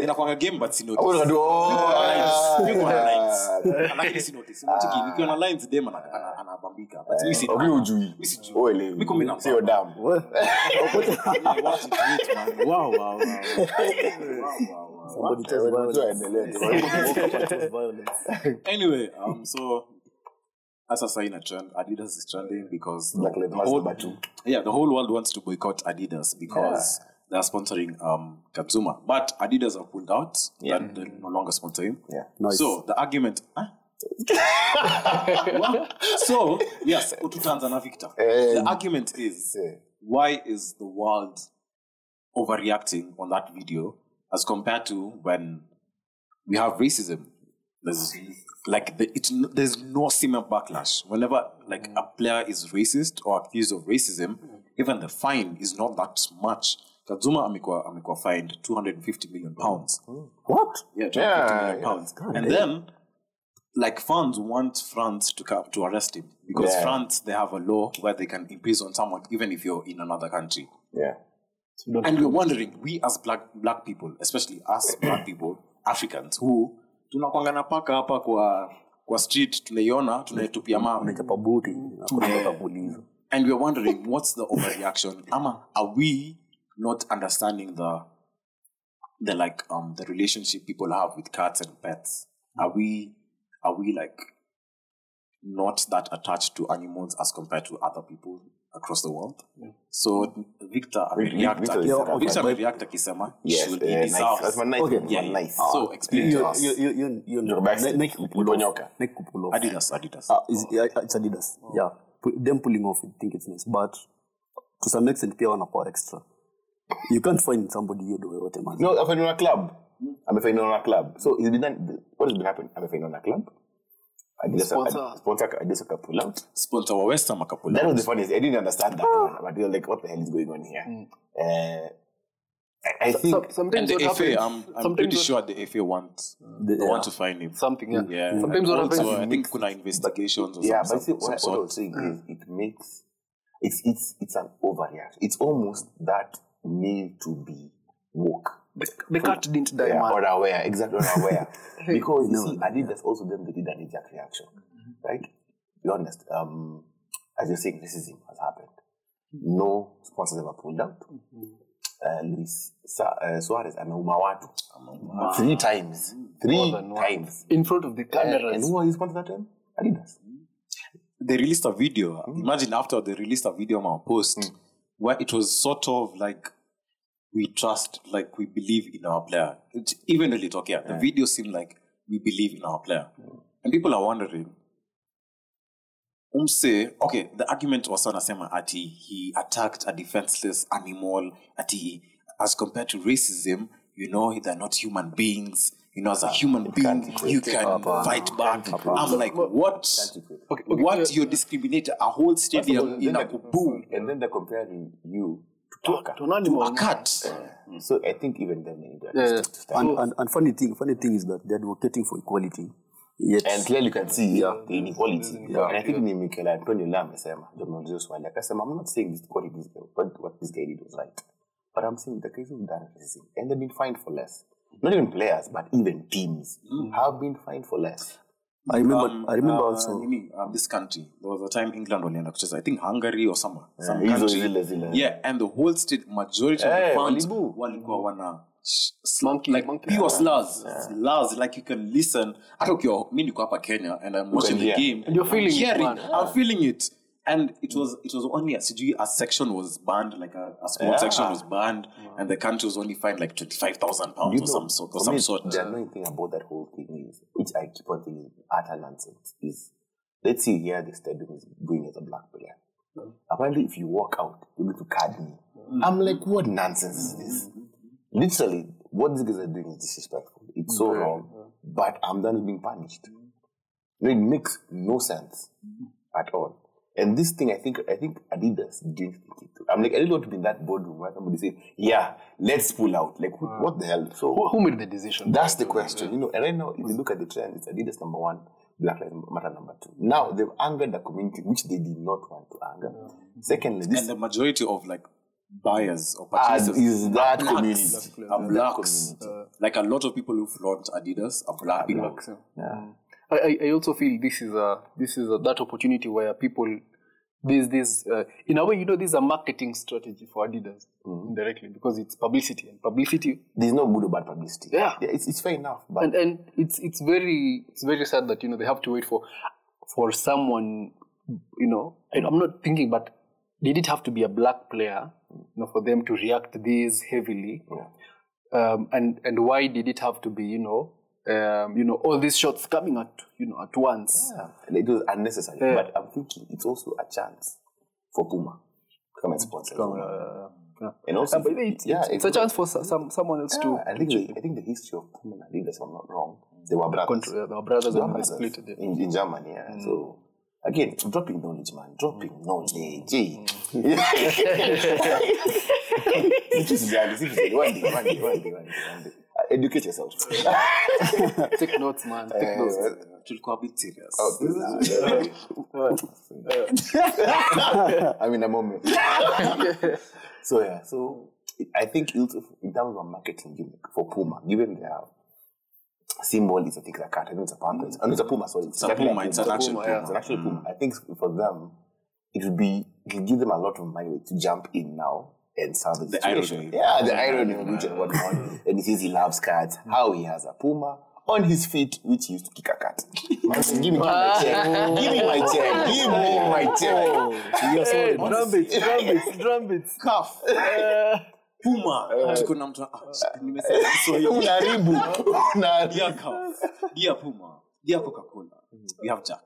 Inakwanga game. but sinotisikiwa oh! [laughs] ah. na lines. Dem anabambika. Butujuiujuiyo eh, damuanyway [laughs] [laughs] um, so as a sign a trend, Adidas is trending because Lives the whole, yeah, the whole world wants to boycott Adidas because they're sponsoring um Kurt Zouma, but Adidas have pulled out that they no longer sponsor him. Yeah. Nice. So the argument, huh? [laughs] Well, so yes, tutaanza na Victor. the argument is Yeah. why is the world overreacting on that video as compared to when we have racism? There's like the, it, there's no similar backlash. Whenever like a mm. player is racist or accused of racism, mm. even the fine is not that much. Kazuma amekuwa amekuwa fined 250 million pounds. Mm. what Yeah, 250 Yeah, million yeah. pounds. And then, like fans want France to come to arrest him because Yeah. France they have a law where they can imprison someone even if you're in another country. Yeah. And we're wondering, we as black black people, especially us black people, Africans, who tunakwanga na paka hapa kwa kwa street tunaiona tunaitupia mawe. Chapa buti nakutoka kuuliza and we're wondering what's the overreaction? Ama are we not understanding the the like um the relationship people have with cats and pets? Are we are we like not that attached to animals as compared to other people across the world so victor amereact Victor is akisema- victor amereact akisema Yes, should eh, he nice. deserves That's my nice. Okay. that's nice. so explain you to us you you you you Your backside. Nike pull off Udonyoka. Nike pull off adidas adidas Ah, is, yeah, it's Adidas. Yeah. Them pulling off, I think it's nice. But to some extent, pia wanakuwa extra. You can't find somebody hiyo do yote man. No, amefainiwa na club. Amefainiwa na club. So it's been done, what has been happening? Amefainiwa na club. Adidas Sponsor. sponsor Adidas aka pull out. sponsor wa west ham akapula That was the funniest. I didn't understand that one. But they were like, what the hell is going on here? Uh, I, I think Some, sometimes and the FA, happens, I'm, I'm sometimes pretty sure the FA want The- they yeah. want to find him. something. Yeah. Yeah. Sometimes what happens. I think kuna investigations or yeah, some, but see, some, some what, what I sort. was saying is it makes it's it's it's an overreaction. It's almost that need to be woke. The, the cat didn't die, Yeah, man. or aware, exactly, or aware. [laughs] because you see, Adidas also them they did a knee jerk reaction, right? Be honest. Um, as you're saying, racism has happened. No sponsors ever pulled out. Uh, Luis Sa- uh, Suarez ameuma watu three times, three More than one. times. In front of the Uh, and cameras. who are his sponsors that time? Adidas. they released a video. Imagine after they released a video on our post where it was sort of like we trust, like we believe in our player. It, even little yeah, the video seemed like we believe in our player, and people are wondering. Umse, okay, the argument was on anasema ati he attacked a defenseless animal, ati as compared to racism, you know, they're not human beings. You know, as a human being, you can fight back. I'm like, what? Okay, okay, what you're discriminating a whole stadium in a boom And then they're comparing you to to, Tucker. to an animal. a cat. So I think even then they need to Yeah, yeah. And, and, and funny thing, funny thing is that they're advocating for equality. Yet, and clearly you can see the inequality. Mm. Yeah. And I think ni Michail Antonio la amesema, ndio mnaulizia swali. Akasema, I'm not saying this what it is, what, what this guy did was right. But I'm saying the guys who've done racism and they've been fined for less. Not even players, but even teams mm. have been fined for less. I remember, Um, I remember uh, also. nini, um, this country. There was a time England walienda kucheza, I think Hungary or somewhere. some country. zile zile. Yeah, and the whole state majority of Eh, the fans walibu. walikuwa wana Monkey- like monkey. pure slurs, slurs. Like you can listen. Hata ukiwa mi niko hapa Kenya and I'm watching the game. And you're feeling I'm it, hearing, man. I'm feeling it. And it was it was only a sijui a section was banned, like a, a small Yeah. section was banned, and the country was only fined like twenty five thousand pounds or some sort or some me, sort. The annoying thing about that whole thing is, which I keep on thinking utter nonsense, is let's say here the stadium is going as a black player. Mm. Apparently, if you walk out, you're going to card me. Mm. I'm like, what nonsense is this? Literally, what these guys are doing is disrespectful. It's so wrong, but I'm done being punished. Mm. No, it makes no sense. And this thing, I think, I think Adidas didn't think it. through. I'm like, I don't want to be in that boardroom where somebody say, "Yeah, let's pull out." Like, what, what the hell? So Who, who made the decision? that's the question, you know. And right now, if you look at the trend, it's Adidas number one, Black Lives Matter number two. Now they've angered the community, which they did not want to anger. Secondly, this and the majority of like buyers or ah, purchasers is that blacks. community, are That blacks. community. like a lot of people who flaunt Adidas are black people. Yeah. I, I- also feel this is a this is a, that opportunity where people this this uh, in a way you know this is a marketing strategy for Adidas indirectly because it's publicity and publicity There's no good or bad publicity. Yeah. it's, it's fair enough, but and and it's it's very it's very sad that you know they have to wait for for someone you know and I'm not thinking but did it have to be a black player you know for them to react this heavily um, and and why did it have to be you know um, you know all these shots coming at you know at once yeah, it was unnecessary. Yeah. But I'm thinking it's also a chance for Puma to come and sponsor. Uh, yeah. and also, but it's, yeah, it's, it's a chance for some someone else to I think the, I think the history of Puma and Adidas, if I'm not wrong, they were brothers. control uh, our brothers They were and they brothers split it. in, in Germany. Yeah. So again, dropping knowledge, man, dropping knowledge. Hey. This is the- this is the- one day, one day, one day, one day, one day. Uh, Educate yourself. [laughs] Take notes, man. Take notes. Tulikuwa a bit serious. Oh, [laughs] I'm in a moment. so yeah, so I think it's, in terms of marketing gimmick for Puma, given their symbol is I think a cat, I think it's a panther, it's, oh, no, it's a Puma, sorry, It's a Puma, it's an actual Puma. It's an actual Puma. I think for them, it would be it will give them a lot of money to jump in now and solve the, The situation. irony. Yeah, the irony of which and whatnot. and he says he loves cats. How he has a Puma on his feet, which he used to kick a cat. [laughs] Give me, my chair. Give me my chair. Give me my chair. Hey, drum beats, drum beats, drum beats. [laughs] Cuff. Puma. Mtu ah. Dear [laughs] Puma. Dear Coca-Cola. We have Jack.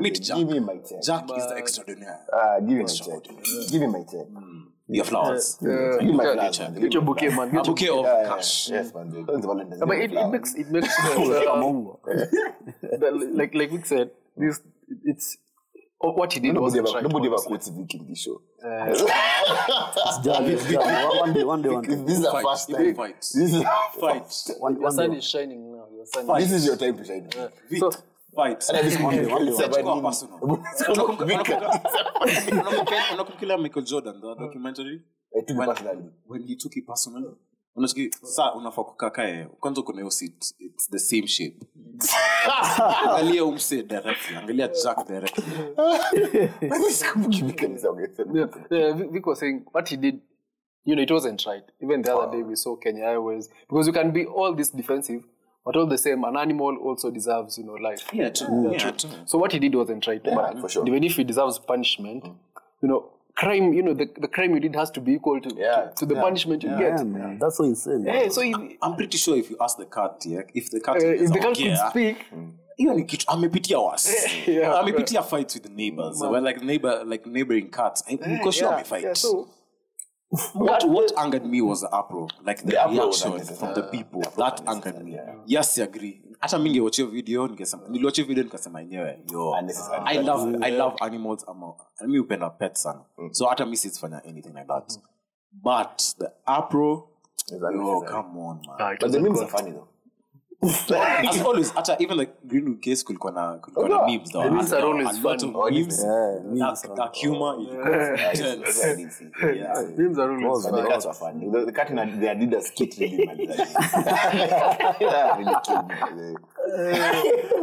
Meet Jack. Give me my check. Jack is the extraordinaire. Give me my check. Give me my check. Dear flowers. Give me my flowers, man. Get your bouquet, man. Get your bouquet of Yeah, yeah, cash. Yes, man. Don't but it, it makes it makes [laughs] sense. uh, [laughs] that, like like Vic said, this it's oh, what he did was Nobody ever, right. nobody ever honestly. quotes Vic in this show. Jolly, [laughs] jolly. One day, one day, one day. This is the Fight. first time. Fight. This is Fight. One, Your one sun day. is shining now. Your sun Fight. this is your time to shine. Vic. So- Unakumbuka? Michael Jordan, the documentary? Eh, to me When- when you took it personally unachiki saa unafaa kukakae kwanza kuna hiyo seat it's the same shape. Angalia umse directly. Angalia jack directly. Sikumbuki kabisa wangesema. Yeah, yeah, Vic Vic was saying what he did, you know, it wasn't right. Even the other day we saw Kenya Airways because you can be all this defensive, but all the same, an animal also deserves, you know, life. yeah true yeah true So what he did wasn't right. but for sure. even if he deserves punishment, mm. you know, crime, you know, the, the crime you did has to be equal to Yeah, to the yeah, punishment you Yeah, get. man, that's so insane. Yeah, so if, i'm pretty sure if you ask the cat yeah, if the cat uh, if the cat okay, could yeah, speak, hiyo ni kitu amepitia was Yeah. I'm a amepitia fights with the neighbors when like neighbor like neighboring cats eh, eh, niko sure yeah, amefight yeah, so what? What angered me was the uproar like the, The reaction unnecessary. from the people The that angered me. Yeah. yes I agree. Hata mi ngewachia video nikasema video nikasema enyewe. I love I love animals ama mi upenda pet sana. So hata mi sizifanya anything like that. But the apro come on man. Ah, But the memes are funny though. As always hata even like greenwood case kulikuwa na kulikuwa na yeah. memes though memes are always a lot of memes Yeah, memes dark, are- humor Yeah, it's- it's what I did see. yeah memes are always But the cats were funny. The, the cat in the Adidas kit really mad. yeah, really killed me.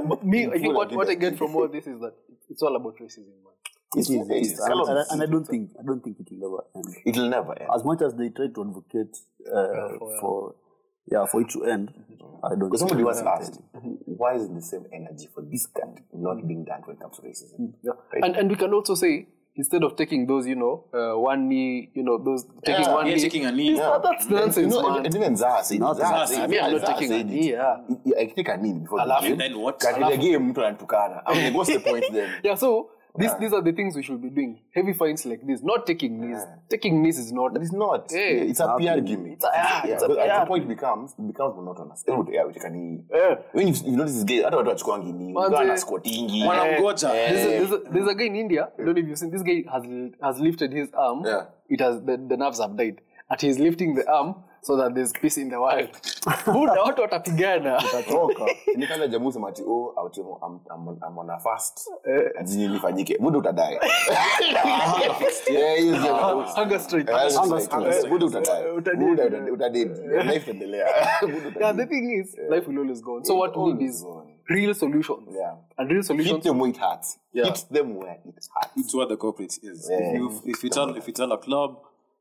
But me, I think what, what I get from all this is that it's all about racism, man. It is, it It's And, and, and I don't think I don't think it will ever end. It'll never end. As much as they try to advocate uh, for yeah for it to end, I don't. Because somebody think once it asked, why isn't the same energy for this cat not being done when it comes to racism? Yeah. And and we can also say instead of taking those, you know, uh, one knee, you know, those taking Yeah, one yeah knee, taking a knee Yeah. that's You nonsense, know, man. and even Zaha said. Not Zaha Zaha said said it. it. I'm not Zaha taking a knee, yeah. Yeah, I take a knee before the Alafu game. then what? Katika game mtu anatukana. I mean, what's the point then? [laughs] Yeah, so these these are the things we should be doing. Heavy fines like this, not taking knees. Taking knees is not. But it's not. Eh. Hey, it's a PR gimmick. It's a- ah, yeah, it's a because at PR. the point it becomes it becomes monotonous. Every day we take a. Yeah. When you, you notice this gay, hata watu wachukuangi knee. Manze. Uganda squattingi. Wanamgoja. There's a, there's, a, there's a guy in India. I don't know if you've seen. This guy has has lifted his arm. Yeah. It has the, the nerves have died. And he's lifting the arm so that there's peace in the world. Buda [laughs] watu watapigana. Utatoka. [laughs] Ni kama jamaa usema ati oh ati I'm, I'm, I'm on a fast. Ati lifanyike. Buda utadai. [laughs] Yeah, hiyo ndio. Hunger strike. Hunger like, Buda utadai. Buda utadai. Life endelea. Yeah, the thing is, life will always go on. So what we need is real solutions. Yeah. And real Hit them where it hurts. Yeah. Hit them where it hurts. it's where the corporate is. Yeah. If you if you tell if you tell a club,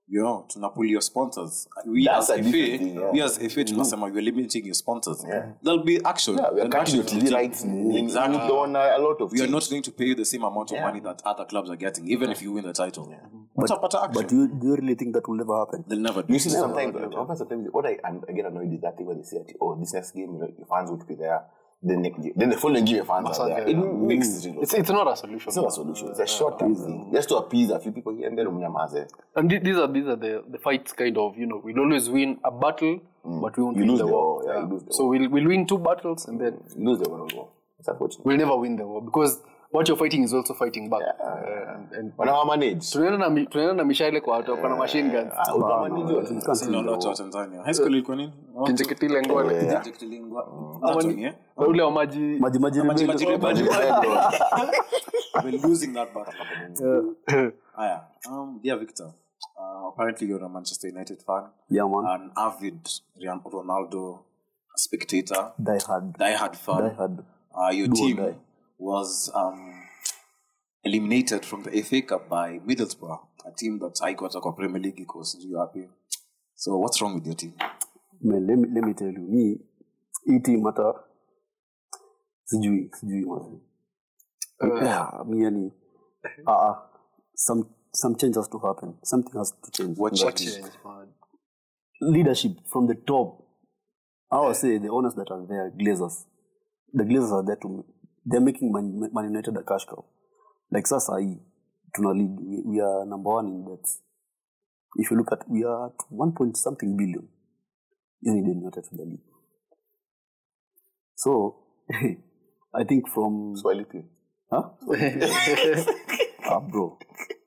you know, to pull your sponsors. We That's as a FA, different thing, yeah. we as FA tunasema mm-hmm. you're limiting your sponsors. Yeah. There'll be action. Yeah, we are There'll cutting your. TV rights. Exactly. Exactly. On a, a lot of We are not going to pay you the same amount of Yeah. money that other clubs are getting, even if you win the title. What's up, action? But do you, do you really think that will never happen? They'll never do You see, it. sometimes, uh, sometimes, sometimes, what I and again I get annoyed is that thing when they say, that, "Oh, this next game, you know, your fans would be there." Then, the- then the following your fans are there. It makes zero. It's, it's not a solution. It's not a solution. It's a short term thing, just to appease a few people here and then umnyamaze. And these are these are the, the fights kind of, you know, we'll always win a battle, mm. but we won't You win lose the war. war, yeah, you lose the So we'll, we'll win two battles and then You lose the one war. It's unfortunate. we'll never win the war because what you're fighting is also fighting back. Uh, and, and Wanawa manage. tunaenda na tunaenda na mishale kwa watu na machine guns. Utamanage watu. You can't Sina win the lot wa. Tanzania. High school ilikuwa nini? Ngwale. Kinjeketile-ngwa. Ama That ni- one, yeah? na ule wa maji Maji maji Maji- maji- We're [laughs] losing that battle. Aya, um, dear Victor, uh, apparently you're a Manchester United fan, Yeah, man. an avid Ronaldo spectator, Die hard. diehard fan. Die hard. Uh, your Do team die. Was um, eliminated from the FA Cup by Middlesbrough, a team that haikuwa kwa Premier League iko sijui wapi. So what's wrong with your team? Man, let me, let me tell you, me, hii team hata sijui sijui man. yeah, mi yani uh, uh, some some change has to happen. Something has to change. What in that change? Leadership from the top. I would say the owners that are there, Glazers. The Glazers are there to they're making Man, Man United a cash cow. Like sasa hii tuna lead. We, we are number one in debts. If you look at we are at one point something billion. Yani deni yote to league. So [laughs] I think from Swahili. Huh? [laughs] ah, bro.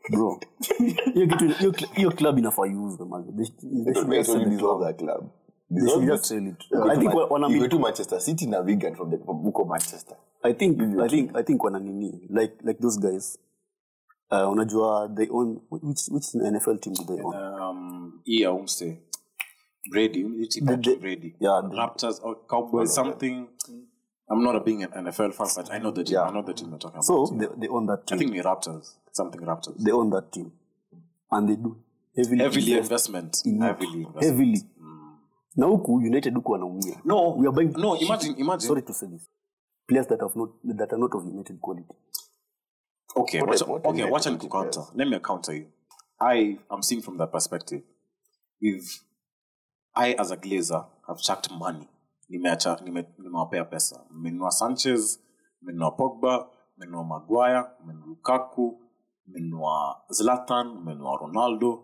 Bro. hiyo kitu hiyo cl- hiyo club inafaa iuzwe man. They sh- they should They just sell don't the club. that club. They Dissolve should it. just sell it. You I think Man- wa- wana you go to Manchester City na Wigan from the from Buko Manchester. I think I think I think wana nini like like those guys uh, unajua they own which, which nfl team do they own Um, yeah, Umse. Brady, which team The- actually the- Brady? yeah, the- Raptors or Cowboys, something. I'm not a being an NFL fan, but I know the team. Yeah. I know the team you're talking so about. they, they own that team. I team think we Raptors, something Raptors. they own that team and they do heavily, heavily invest investment, in heavily investment. heavily na huku united huku wanaumia No, we are buying no. Imagine, imagine. sorry to say this players that have not that are not of united quality Okay, What watch, what okay. if Watch and counter. players? Let me counter you. I am seeing from that perspective. If I, as a glazer, have chucked money, nimeacha nime- nimewapea pesa, nimenunua Sanchez, nimenunua Pogba, nimenunua Maguire, nimenunua Lukaku, nimenunua Zlatan, nimenunua Ronaldo,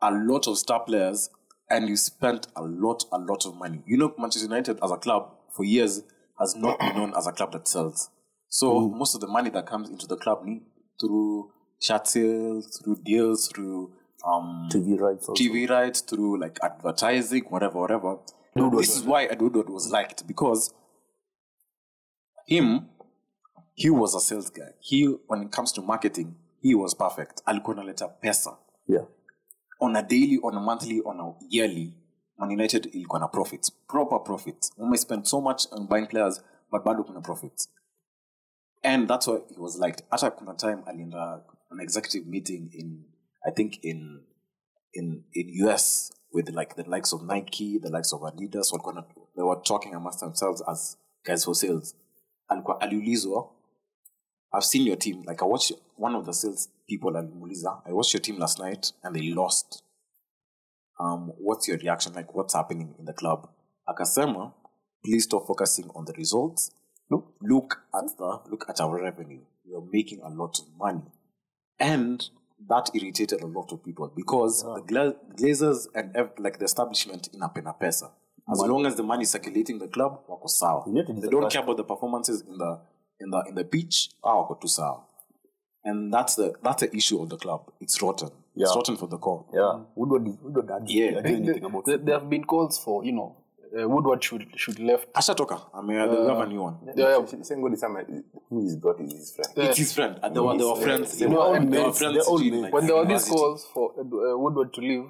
a lot of star players, and you spent a lot, a lot of money. You know, Manchester United as a club for years has not been known as a club that sells. So most of the money that comes into the club through shirt sales, through deals, through um, tv rights also. TV rights, through like advertising, whatever, whatever. this is why Ed Woodward was liked because him, he was a sales guy. He, when it comes to marketing, he was perfect. Alikuwa analeta pesa yeah on a daily, on a monthly, on a yearly, Man United ilikuwa na profits, proper profits. ume spend so much on buying players, but bado kuna profits. And that's why he was liked. Hata kuna time alienda an executive meeting in, I think in, in, in US with like the likes of Nike, the likes of Adidas, walikuwa they were talking amongst themselves as guys for sales. Alikuwa aliulizwa, I've seen your team. Like I watched one of the sales people at Muliza. I watched your team last night and they lost. Um, what's your reaction? Like what's happening in the club? Akasema, please stop focusing on the results. Look, look at the look at our revenue. We are making a lot of money, and that irritated a lot of people because the Gla- Glazers and like the establishment in Apena Pesa. As long as the money is circulating the club, wako sawa. They don't care about the performances in the in the in the pitch. Ah, wako tu sawa. And that's the that's the issue of the club. It's rotten. It's rotten for the core. yeah woodward is- woodward had Yeah. yeah. There, anything about there, there have been calls for you know uh, Woodward should should left. Ashatoka. I mean, they have a new one. Yeah, yeah. Sengo this time, who he's got is his friend. It's his friend. And they were, they were friends. They No, were, and they were friends They're all mates. when there were these calls for uh, Woodward to leave,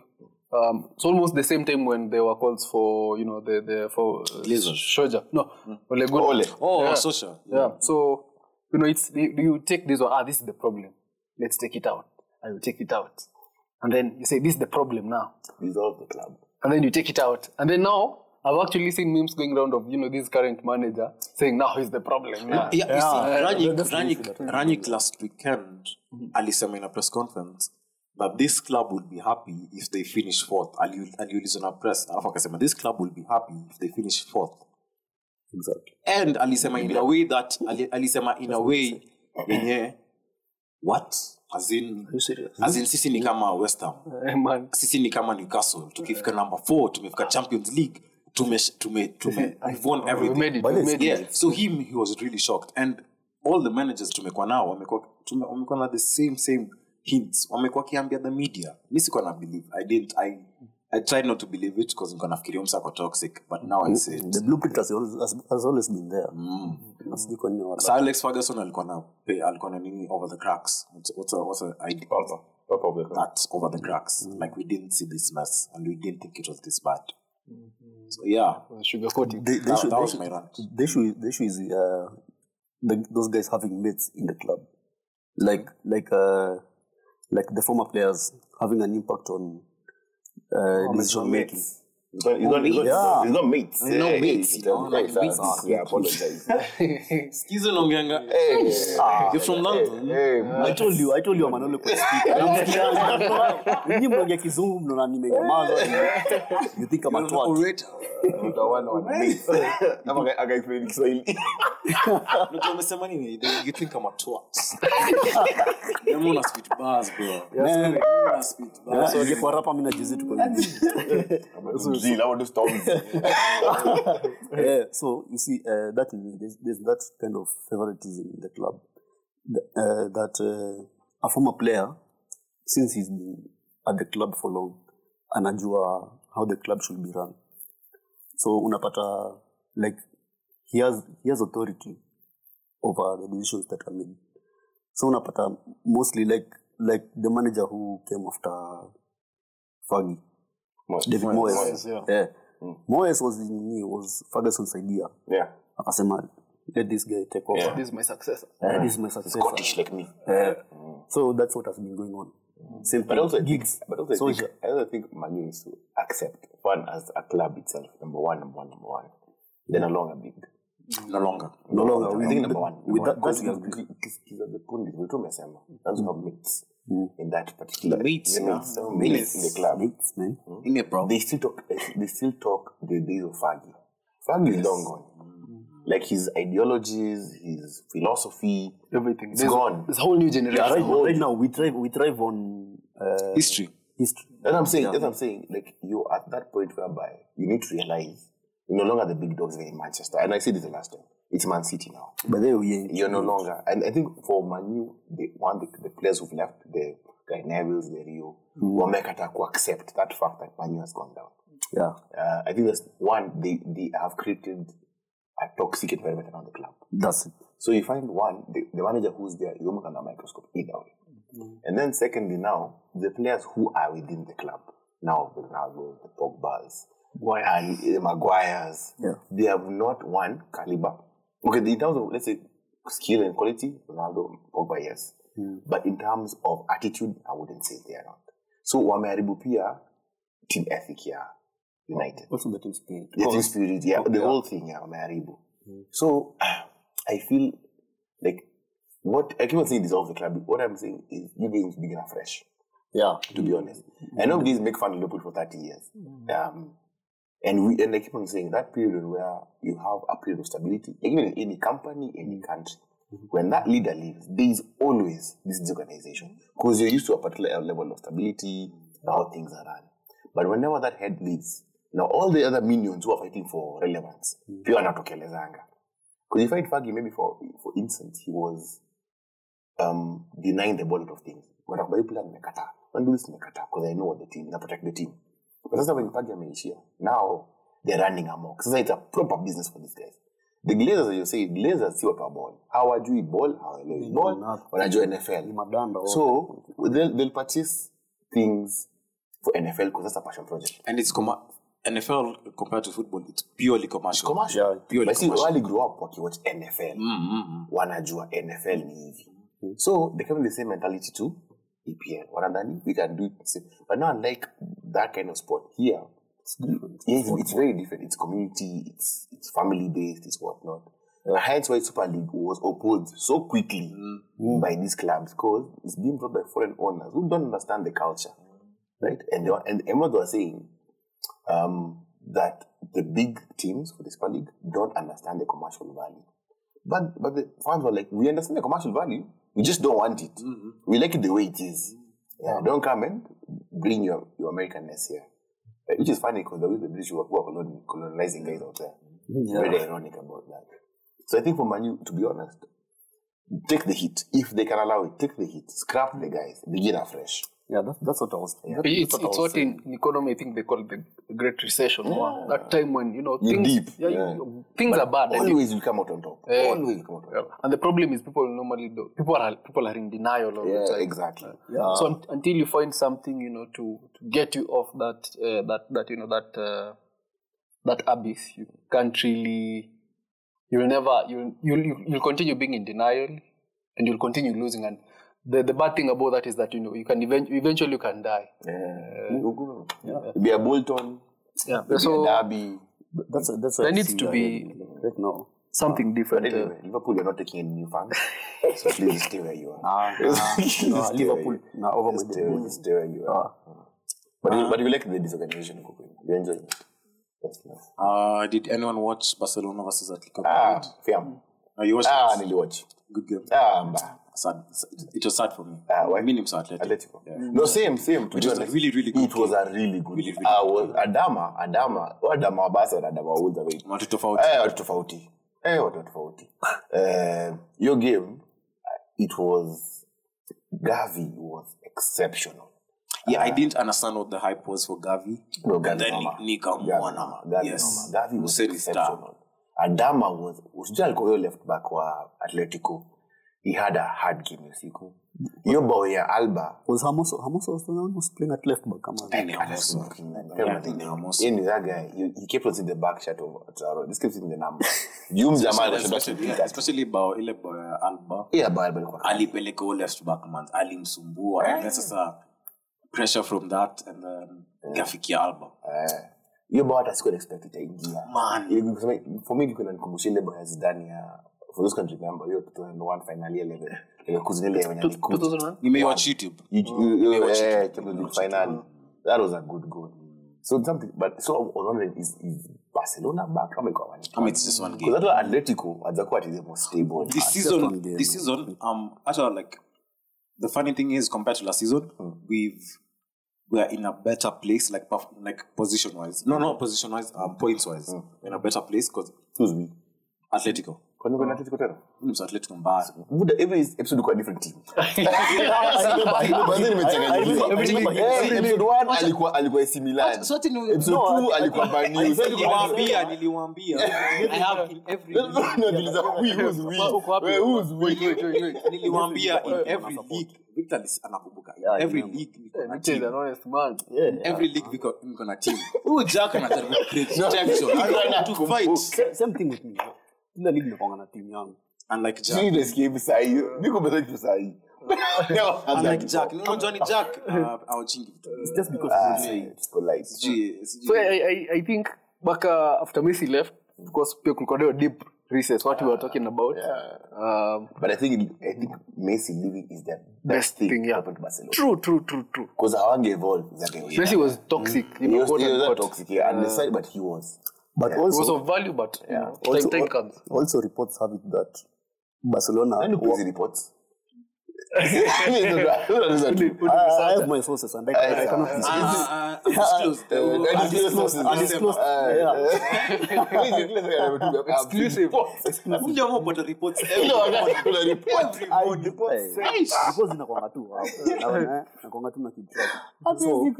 um, it's almost the same time when there were calls for you know the the for uh, Glazers. Shoja. No, Ole Gunnar. Ole. Oh, Yeah. social. Yeah. So you know, it's you, you take this one. Ah, this is the problem. Let's take it out. I will take it out, and then you say this is the problem now, Dissolve the club. and then you take it out, and then now. I've actually seen memes going around of you know this current manager saying now is the problem. Yeah. Yeah, you see, Yeah, Rangnick, that's the Rangnick, issue that- Rangnick last weekend, alisema in a press conference that this club will be happy if they finish fourth. Ali- aliulizwa na press, alafu akasema this club will be happy if they finish fourth. exactly And alisema in a way that, ali- alisema in a way yenye, what? As in, you serious as in sisi ni kama West Ham. Eh, man. sisi ni kama newcastle tukifika number four tumefika champions league tume, tume, tume, [laughs] we've won We everything made it. But We it's- made yeah so him he was really shocked and all the managers tumekuwa nao wamekuwa tume- wamekuwa na the same same hints. Wamekuwa kiambia the media. Mi sikuwa na believe. I didn't i i tried not to believe it because I'm gonna nafikiria msa kwa toxic but now i say it. The blueprint has always, has, has always been there. Na sijui kwa nini wala- Sir Alex Ferguson alikuwa na alikuwa na nini over the cracks. What's, what's a, what's a idea? Top of the club. that over the cracks. Like we didn't see this mess and we didn't think it was this bad. So yeah, Sugarcoating. the, the, that, issue, that the, was issue, my rant. the issue is the issue is uh, the, those guys having mates in the club, like like uh, like the former players having an impact on uh, decision making. He's not, he's not, he's not, Yeah. he's not mates. He's not Hey, mates, hey, you know, [laughs] hey, like hey, mates. ah, Yeah, apologize. Excuse me, Longyanga. Hey, You're from London. hey, I told you, I told you Amanole kwa speaker. Nyinyi mnaongea kizungu mnaona nimenyamaza. You think I'm a You're an twat. orator. [laughs] utaona wana mates. Ama aka- akaexplain Kiswahili. [laughs] Unajua umesema nini? Then You think I'm a twat. I'm on a spit bars, bro. Man, I'm on a spit bars. so kwa rapa mimi najizi tuko hivi. Ama tu storms. yeah, so you see, uh, that there's, there's that kind of favoritism in the club. The- Uh, that uh, a former player, since he's been at the club for long, anajua how the club should be run. So unapata like he has he has authority over the decisions that are made. so unapata mostly like like the manager who came after Fergie Moyes. David Moyes. Moyes, yeah. yeah. Moyes was nini was Ferguson's idea Yeah. akasema let this guy take over Yeah. This is my successor. Uh, this is my successor Scottish like me. Uh, so that's what has been going on same But thing. also, gigs but also I, think, I also think Manu needs to accept one as a club itself, number one, number one, number one. They're no longer big. No longer. no longer I think number one. with that, that's because- because- because the point is, we're talking about That's in that particular Mates, the yeah. mates, some mates in the club. mates, man. Mm. In it, bro. They still talk. They still talk the days of Fergie. Fergie is long gone. Mm. Like his ideologies, his philosophy, Everything. It's There's, gone. there's a whole new generation. right, right now we thrive we thrive on uh, History. history That's what I'm saying. That's what I'm saying. Like you're at that point whereby you need to realize you're no longer the big dogs in Manchester. And I said this the last time. It's Man City now. but then we ain't You're no longer. And I think for Manu, the one the, the players who've left, the guy Neville's, the Rio, hmm. wamekata to accept that fact that Manu has gone down. yeah Uh, I think that's one. They they have created a toxic environment around the club. that's it So you find one, the, the manager who's there is almost under a microscope either way. Mm-hmm. And then secondly now, the players who are within the club, now the Ronaldo, the Pogbas, and the Maguires, Yeah. they have not one caliber. Okay, in terms of let's say skill and quality, Ronaldo, Pogba, yes. Hmm. But in terms of attitude, I wouldn't say they are not. So wameharibu pia team ethic ya United. also the team spirit The team spirit, yeah, the whole thing, yeah, wameharibu. Hmm. So [clears throat] I feel like what I keep on saying dissolve the club. What I'm saying is you guys begin afresh. yeah To be honest, hmm. I know guys make fun of Liverpool for 30 years, um, and we and I keep on saying that period where you have a period of stability, even in any company, any country. When that leader leaves, there is always this disorganization because you're used to a particular level of stability, how things are run. But whenever that head leaves, now all the other minions who are fighting for relevance, they are not okay. wanatokelezanga. Because you find Fergie, maybe for for instance, he was um, denying the bullet of things. Wanakuba hii plan nimekataa. When do this nimekataa? Because I know what the team, na protect the team. Sasa when Fergie ameishia, now they're running amok. Sasa it's a proper business for these guys. The Glazers, as you say, Glazers si watu wa ball. Hawajui ball, hawaelewi ball, wanajua NFL. madanda So they'll, they'll purchase things for NFL because that's a passion project. And it's comma NFL compared to football, it's purely commercial. commercial. Yeah, purely But see, commercial. wali grew up wakiwatch NFL. Wanajua NFL ni hivi. So they come the same mentality to EPL. Wanadhani we can do it. the same. But now unlike that kind of sport here, it's mm-hmm. different yeah, it's, it's very different. It's community, it's it's family based, it's whatnot. And hence why Super League was opposed so quickly mm-hmm. mm. by these clubs because it's being brought by foreign owners who don't understand the culture, mm-hmm. right? And they, were- and Emma was saying um, that the big teams for the Super League don't understand the commercial value. But but the fans were like, we understand the commercial value, we just don't want it. We like it the way it is. Yeah, don't come and bring your, your Americanness here. Uh, Which is funny because the way the British were, were colon- colonizing guys out there. Very ironic about that. So I think for Manu, to be honest, take the hit. If they can allow it, take the hit. Scrap the guys. Begin afresh. Yeah that's, that's what I was that- It's, that's it's what in, in economy I think they call the Great Recession. That time when you know You're things, deep, yeah, yeah. you- things are bad. and you- Always will come out on top. Yeah. Always will come out on yeah. top. And the problem is people normally do people are people are in denial all the Yeah, time. exactly. yeah So un- until you find something, you know, to, to get you off that uh, that that you know that uh, that abyss, you can't really. You'll never. You'll you'll you'll you'll continue being in denial, and you'll continue losing. And the the bad thing about that is that you know you can event- eventually you can die. Yeah. Be a Bolton, Yeah. be So a Derby. that's that's what I see. there needs to be right now something But different. uh, anyway, Liverpool, you're not taking any new fans. [laughs] so please stay where you are. Ah, [laughs] nah, Stay nah, Liverpool you- nah, over Stay, with the stay where you are. But, you, but you like the disorganization of You enjoy it. That's nice. Uh, did anyone watch Barcelona versus Atletico Ah, Madrid? Uh, you watched Ah, niliwatch. Good game. Ah. Sad. It was sad for me. Ah, why? I mean, Atletico. Atletico. Yeah. No, same, same. Which was a really, really good It was a really good. Really, really Ah, was Adama, Adama, oh, Adama wa na Adama wa Wolves. Watu tofauti. Eh, watu tofauti. Eh, watu tofauti. Eh, your game, it was Gavi was exceptional. Yeah, I didn't understand what the hype was for Gavi. No, And Gavi then Noma. nikamwona. Gavi Yes. Gavi was exceptional. Adama was usijua alikuwa huyo left back wa Atletico. he had a hard game hiyo siku. Hiyo bao ya alba. Was Hamoso, Hamoso was the one who playing at left back. Come on. Any Amoso. Yeah, any Amoso. Yeye ni that guy. He, he kept on the back shot of Traore this kept seeing the number. Jum jamaa anashinda Especially- yeah, kupiga especially bao ile bao ya alba. Yeah bao alba alikuwa alipeleka huo left back man alimsumbua. And sasa pressure from that and then ikafikia alba hiyo bao hata sikuwa expect itaingia for me ilikuwa inanikumbusha ile bao ya Zidane ya for those can remember hiyo 2001 final ile ile ile kuzile wenye alikuja 2001? nimeiwatch youtube You- you- you- watched it. Champions final. That was a good goal. So something, but so I was wondering, is, is Barcelona back? How many got one? It's just one game. Because that Atletico, Atletico is the most stable. this season, this season, um, actually, like the funny thing is, compared to last season, we've we are in a better place, like perf- like position wise. No, not position wise, um, points wise, in a better place because Who's we? Atletico. Kwani kuna Atletico tena? Mm, so Atletico mbaya. Muda every episode kwa different team. Episode one alikuwa alikuwa AC Milan. So ati ni- Episode no, two alikuwa Man U. niliwaambia, niliwaambia. [laughs] I have in every No, tuliza, we, who's we? Uko wapi? Wait, who's we? Wait, wait, wait, wait. niliwaambia in every league Victor anakumbuka Yeah, every yeah. league niko na team. an. Yeah. every league niko niko na team [laughs] huyu Jack anajaribu create tension to fight Same thing with me. Kila league nakuanga na team yangu. unlike Sijui Jack ile escape sahi. Niko bado sahi. unlike Jack unajua ni Jack uh, awachingi vitu It's just because it's insane. it's polite. Sijui- sijui- So I, I, I think back after Messi left, of pia kulikuwa na deep recess, what we were talking about. Um, But I think I think Messi leaving is the best, Best thing, thing, yeah. happened to Barcelona. true, true, true, true. Because hawange evolve exactly. Messi was toxic, you He was, he was not toxic, yeah, and the side, but he was. But It was also, of value, but know, also, time, time comes. also reports have it that Barcelona. And who the reports? I I, I have my sources and I, can, I cannot disclose. Ah, ah, disclose. Undisclosed, undisclosed, yeah. Exclusive. Mja mwa upata reports every morning. Every I morning. depends. Nice. Because inakwanga tu nakwanga tu na kitrack. So,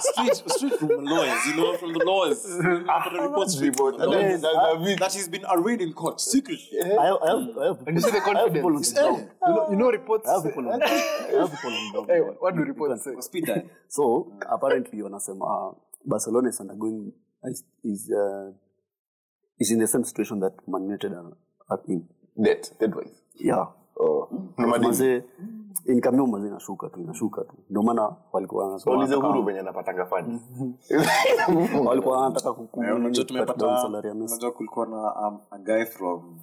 straight straight from lawyers you know from the lawyers after the reports the lawyers that he's been arraigned in court secretly I have, I have, I have, And you see the I have people on confidence. the ground. You know, you know reports. I have people on, I have people on the ground. Hey, what do reports say? speed that So apparently wanasema Barcelona is undergoing is is, uh, is in the same situation that Man United are, are in. Dead, dead wise. Yeah. Oh. Mazee income yao mazee inashuka tu inashuka tu. Ndio maana walikuwa wanasema Ulize huru venye anapatanga fani. [laughs] walikuwa wanataka Eh, unajua cut down tumepata salary ya Messi. unajua kulikuwa na um, a guy from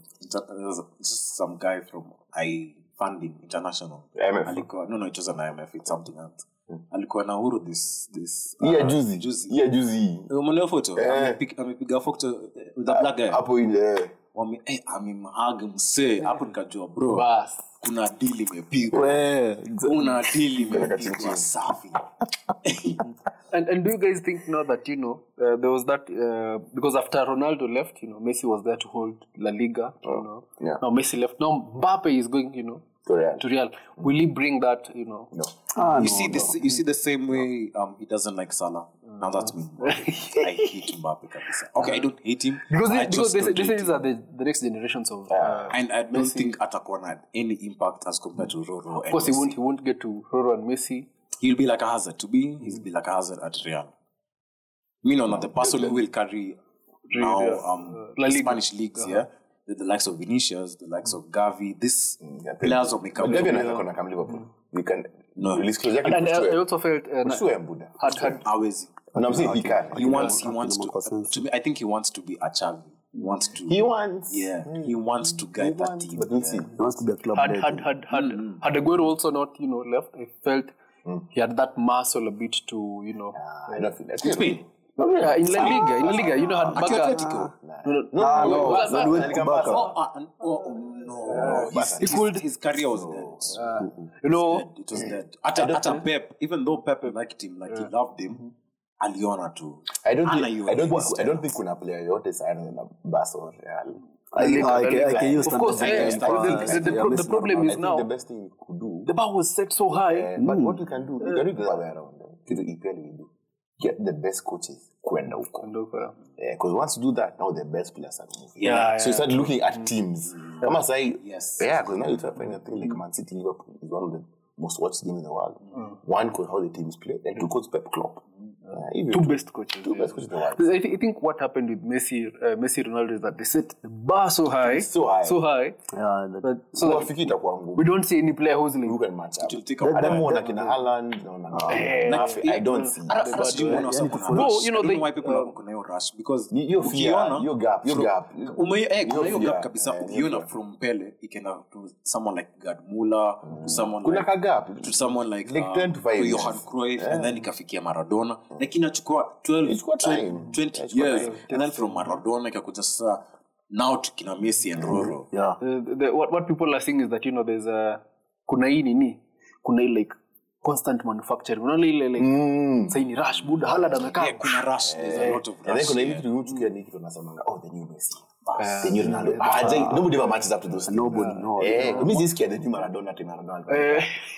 was just some guy from i funding international IMF. alikuwa no no it wasn't IMF it's something else alikuwa na huru this this uh, ya uh, juzi. juzi yeah juzi umeona photo Eh. Amepiga- eh, with a black guy Hapo ile. Wame eh amemhaga msee hapo nikajua bro Bas. kuna deal imepigwa We, kuna deal imepigwa [laughs] chini. safi And and do you guys think now that you know uh, there was that uh, because after Ronaldo left, you know Messi was there to hold La Liga. You know, yeah. now Messi left. Now Mbappe is going, you know, To Real. to Real. Will he bring that, you know? No. ah, you no, see no. this you see the same way um he doesn't like Salah now that's me [laughs] I hate Mbappe kabisa okay I don't hate him Because they, because they, say, don't they say these him. are the, the next generations of. Uh, and I don't think atakuwa had any impact as compared to Roro of course, he won't he won't get to Roro and Messi. he'll be like a hazard to be he'll be like a hazard at Real me no not the person who will carry now um La Liga. Spanish leagues yeah the, the likes of Vinicius the likes of Gavi this Yeah, players of But become Gavi anaweza kuwa na come Liverpool. We can No. release close yake And I, I also felt uh, Kushtue Buddha. had had hawezi And I'm saying he can. he wants he wants to, to me I think he wants to be a Xavi he wants to He wants. yeah he wants to guide that team But we'll see. He wants to be a club had legend. had had had mm-hmm. had Aguero also not you know left. I felt mm. he had that muscle a bit to you know. Ah, I don't feel that. Spain Yeah, in La Liga, in La ah, Liga, you know, had Barca. Atletico No, no, No, Ah, no, Well, when we went to Barca. oh, uh, oh, oh, no his, He could- his career was dead mm-hmm. ah. you know. It was dead. At, a, at a Pep, even though Pep liked him, like he loved him, mm-hmm. Aliona too. I don't think, I don't think, I don't think kuna player yote sana na Barca or Real. I, I, can, I can use Of course, standard yeah, against the- Barca. the- the Yeah, pro- the Messi problem is now- the best thing you could do. the bar was set so high. eh, But what you can do, you can do the other way around. Kitu EPL you do. Get the best coaches kwenda huko. And look, Because eh, once you do that, now the best players are moving. Yeah, So you start looking at teams. Kama sahi, Yes. yeah, because now you're finding a thing like Man City, Liverpool is one of the most watched teams in the world. One, because how the teams play, and two, because Pep Klopp. Yeah, even Two best coaches. Two yeah. best coaches in the world. I, th- I think what happened with Messi, uh, Messi Ronaldo is that they set the bar so high, So high. so high, Yeah, that, that, So that itakuwa ngumu. we don't see any player who's like Who can match up? Take a while. Adamuona kina Haaland, naona Mbappe. I don't see. Kuna rush. you know, they- why people are kuna hiyo rush because Hiyo fear, hiyo gap, hiyo gap. ume- eh, kuna hiyo gap kabisa eh, ukiona from pele ikenda to someone like Gerd Muller to someone Kuna like ka gap. to someone like, Like uh, 10 to five Johan. Cruyff and then ikafikia Maradona lakini achukua 12 20 time. 20 Inachukua years. and then from Maradona ikakuja sasa now tukina Messi and Roro. Yeah. the, the, what, what people are saying is that you know there's a kuna hii nini? Kuna hii like constant manufacturing. Unaona ile like Mm. sasa ni rush buda Haaland amekaa. Yeah, kuna rush. There's a lot of And then rush. kuna hivi kitu ni kitu nasemanga oh the new Messi the new Ronaldo. Ajay, nobody ever matches up to those Nobody, no. eh mimi sisikia the new Maradona tena Ronaldo.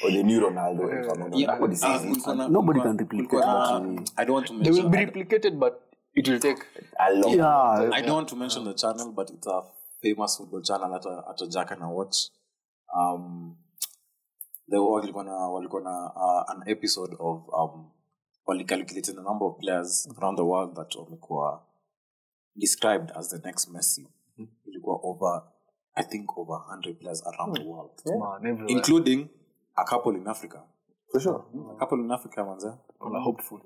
Or the new Ronaldo Yeah, nobody uh, says it kulikuwa Nobody can replicate uh, that. I don't want to they will be replicated but it will take a long. Yeah, I don't want to mention the channel, but it's a famous football channel at a, at a Jack and I watch. Um, they were walikuwa na walikuwa na uh, an episode of um, walicalculated the number of players around the world that wamekuwa described as the next Messi. Hmm. Ilikuwa over, I think over 100 players around the world, hmm. man everywhere. Including a couple in Africa. for sure. Hmm. A couple in Africa, manze. people are hopeful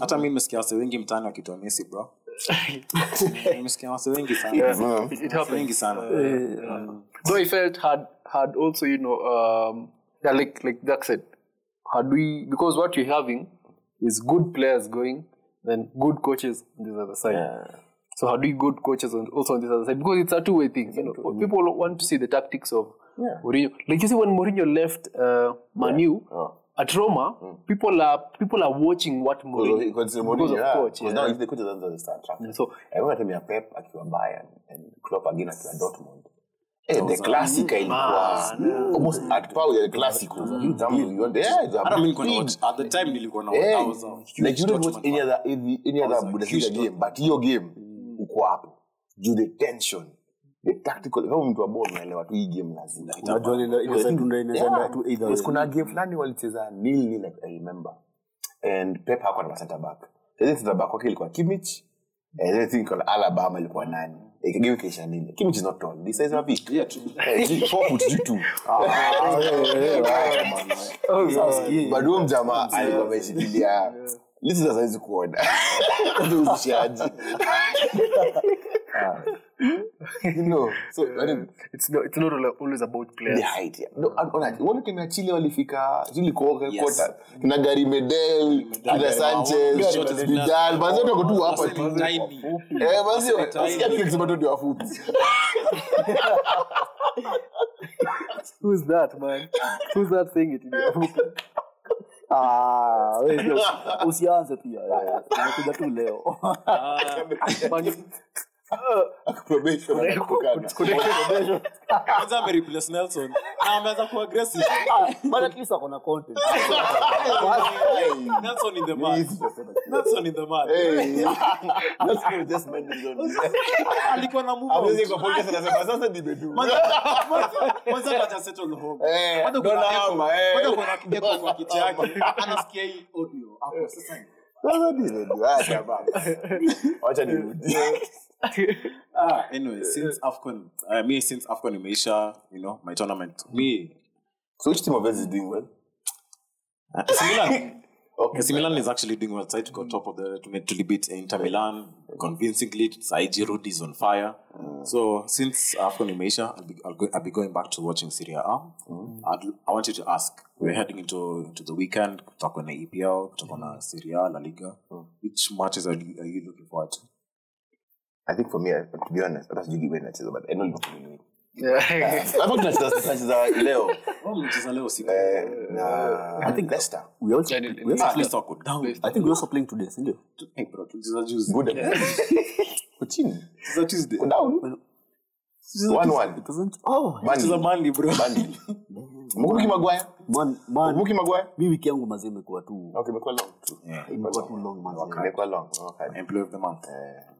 Hata mi nimesikia wase wengi mtaani wakitoa Messi, bro. [laughs] Nimesikia wase wengi sana. yeah, it, it Wase happens. Wengi sana. though I felt had had also you know um yeah like like Jack said had we because what we're having is good players going then good coaches on this other side so had we good coaches on, also on this other side? Because it's a two-way thing you know. People want to see the tactics of Mourinho. Like you see when Mourinho left uh, Manu at Roma people are people are watching what Mourinho because of because of yeah. coach Because yeah. now if the coach doesn't understand track so I remember time ya Pep akiwa Bayern and Klopp again akiwa Dortmund. Eh, the classic ilikuwa almost at par with the classic Kama you want- yeah, it's a Hata mi nilikuwa na big- at the time nilikuwa na Eh, I was a huge like you don't watch any other any, any other was a Bundesliga game but hiyo game uko hapo. Juu the tension. The tactical kama mtu wa ball unaelewa tu hii game lazima unajua ina- inaweza dunda, inaweza enda tu either kuna game fulani walicheza nil nil I remember. And Pep hakuwa na center back. Sasa center back wake ilikuwa Kimmich. And I think on Alabama ilikuwa nani? Like game nini? Kimmich is not tall. This size of it. Yeah, true. Four foot ji tu but mjamaa alikuwa ameshikilia lisi saizi kuona. Uzushaji you know so I mean, it's not it's not always about players. The height yeah. no, and- ona, kina Chile walifika Yes. kota kina Gary Medel kina Sanchez Vidal manzi wote wako hapa tu. eh manzi Wase ni wasikia tu ndio wafupi. [laughs] Who's that man? Who's that saying it? Ah, wewe pia usi- usianze pia eh. Nimekuja tu leo [laughs] ameanza kualikuwa na [laughs] [laughs] kideko [laughs] kwa kiti yake. Anasikia hii audio. Hapo sasa wacha nirudi [laughs] Ah, anyway, since [laughs] AFCON, uh, me since AFCON imeisha, you know, my tournament, me, so which team of us is doing well uh, AC Milan, [laughs] okay AC Milan is actually doing well. Try to go top of the, to, to beat Inter Milan convincingly. Saiji Road is on fire. So since AFCON imeisha, I'll be, I'll, go, I'll be going back to watching Serie A. I'd, I want you to ask, we're heading into, into the weekend, kutakuwa the EPL, kutakuwa na Serie A, La Liga. Which matches are you, are you looking forward to? I think for me, I- to be honest, hata sijui game nacheza but I know will win. yeah. [laughs] Hapo tunacheza tunacheza leo leo usiku. eh, na I think Leicester. we also, Yeah, we also At least down. I think we also playing today sindio Hey, bro, tulicheza juzi. Good. [laughs] Uko chini. Tuesday. Down. One one. It wasn't oh Tulicheza Burnley. Burnley, bro. Burnley. [laughs] Mbuki Maguire. man man Mbuki Maguire. mi wiki yangu mazee imekuwa tu Okay, imekuwa long. Yeah. imekuwa tu long mazee Imekuwa long. Okay. Employee of the month. But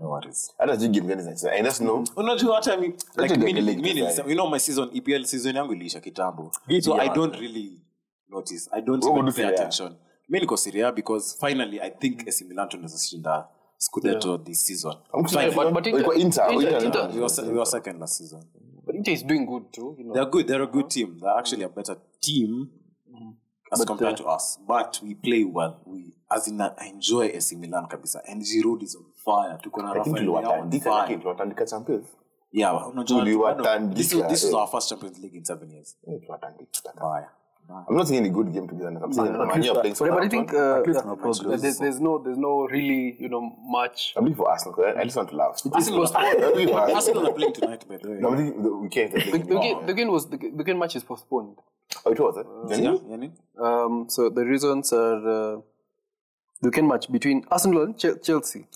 No worries. hata sijui game gani zinacheza. I just know unajua hata mi like Acha mi- niangalie mi kitu you know my season EPL season yangu iliisha kitambo so I don't really notice I don't Wewe even pay Serie A? attention mi niko Serie because finally I think AC Milan tunaweza shinda Scudetto this season Finally. but- but Inter- Ilikuwa Inter, Inter- Inter- Inter- we were, se- we were second last season But Inter is doing good too. You know. they're good they're a good team they're actually a better team as compared to us. But we play well. We as in I enjoy AC Milan kabisa. And Giroud is on fire. Tuko na I think Rafael on fire. tuliwatandika champions. yeah unajua Tuliwatandika, this is this is eh. our first Champions League in seven years. Eh, tuliwatandika. I'm not saying any good game to be honest. I'm saying Yeah, at Man U least are that- playing But, but I think uh, yeah, no there's, there's no there's no really you know much. I'm looking for Arsenal because I, I just want to laugh. Arsenal, I'm looking for Arsenal. Arsenal are playing tonight, by the way. No, I'm thinking the weekend. The, the, game, the game was the, the game match is postponed. Oh, it was, eh? Yeah, Genuine? Um, so the reasons are uh, the weekend match between Arsenal and Chel- Chelsea.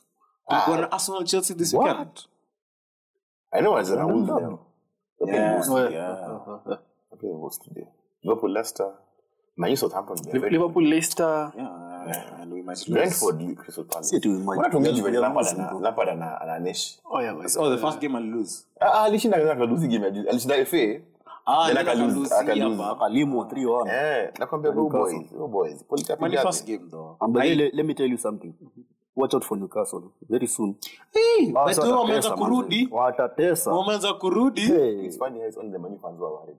Tulikuwa na Arsenal Chelsea this weekend. I know it's a Wolves now. They're playing Wolves. Oh, yeah. They're playing Wolves today. Liverpool, Leicester, Man U, Southampton. they're very Liverpool, Leicester. Yeah, and we might lose. Brentford, Crystal Palace. Si ati we might- Mbona tuongea juu ya we are Lampard losing, ana- bro. Lampard ana- ana Nesh? Oh yeah, man. Oh, the first game and lose. Ah, ah, alishinda kaza akaluzi game ya juzi. Alishinda FA. Ah, Then then akalose- akalose akalose. hapa. Akalimo 3-1. Eh, nakwambia go boys, go boys. Polita Mani pigaje. first game though. And by the way, le- let me tell you something. Watch out for Newcastle. Very soon. Hey, Ah, but so wao watatesa, wameanza man. kurudi. Watatesa. Wameanza kurudi. Hey. It's funny how it's only the Man U fans who are worried.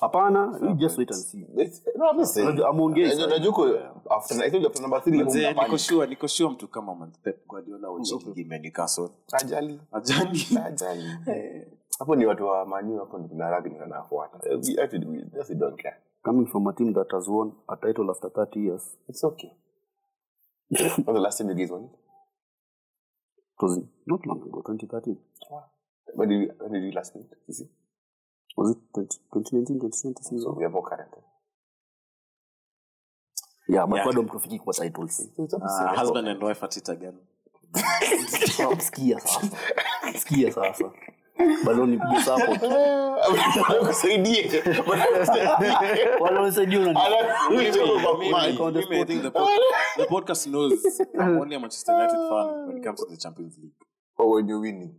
Hapana, you just wait and see. It's- no, I'm not saying. Unajua, amuongei Unajua- sana. unajua uko- after- I told you after number three, Mzee, mna niko panic. sure, niko sure mtu kama Man- Pep Guardiola watching game ya Newcastle. Ajali. Ajani. Ajali. [laughs] hapo ni watu wa maniu hapo ni kuna rugby wanafuata Eh, we actually we just we don't care Coming from a team that has won a title after 30 years. it's okay when the last time you guys won it It was not long ago, 2013. when did you, when did you last win it Sisi? Was it 2019, 2020 season? so we are more current Yeah, but Yeah. bado mtufiki kwa titles. Uh, husband and wife at it again. [laughs] Sikia sasa. Sikia sasa. Bado nipige support. kusaidie Wale [laughs] wanasaidia unani- Mimi, on the podcast knows I'm only a Manchester United fan when it comes to the Champions League. or when you're winning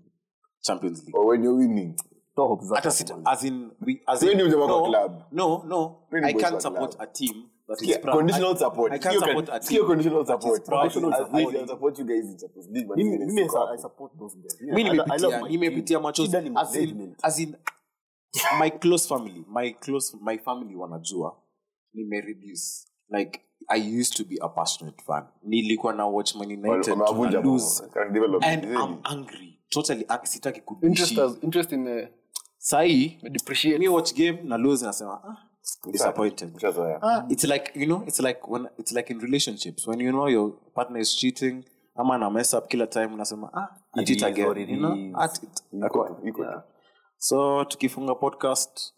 Champions League. or when you're winning Toa hope Hata sit, as in we as in, wewe ni mjamaa wa no, club? no no Wewe I boss can't wa support club. a team that is proud. conditional support. I can't Sio support a sio team. conditional support. proud Conditional of support. winning. I'll support you guys in Champions League, but Mimi- mimi mimi I- I support. support those guys. mi I- I love nimepitia my nimepitia machozi Shida ni as in, management. as in my close family my close my family wanajua nimereduce like i used to be a passionate fan nilikuwa na watch man united Wamewavunja tuna lose Can develop and it. i'm angry totally ang- sitaki Interest, as, interest in uh, sahii depreciate. watch game na lose nasema ah, disappointed. Ah, it's like you know it's like when it's like in relationships. When you know your partner is cheating ama na mess up kila time unasema ah I cheat again you know? at it. Iko tu. Yeah. so tukifunga podcast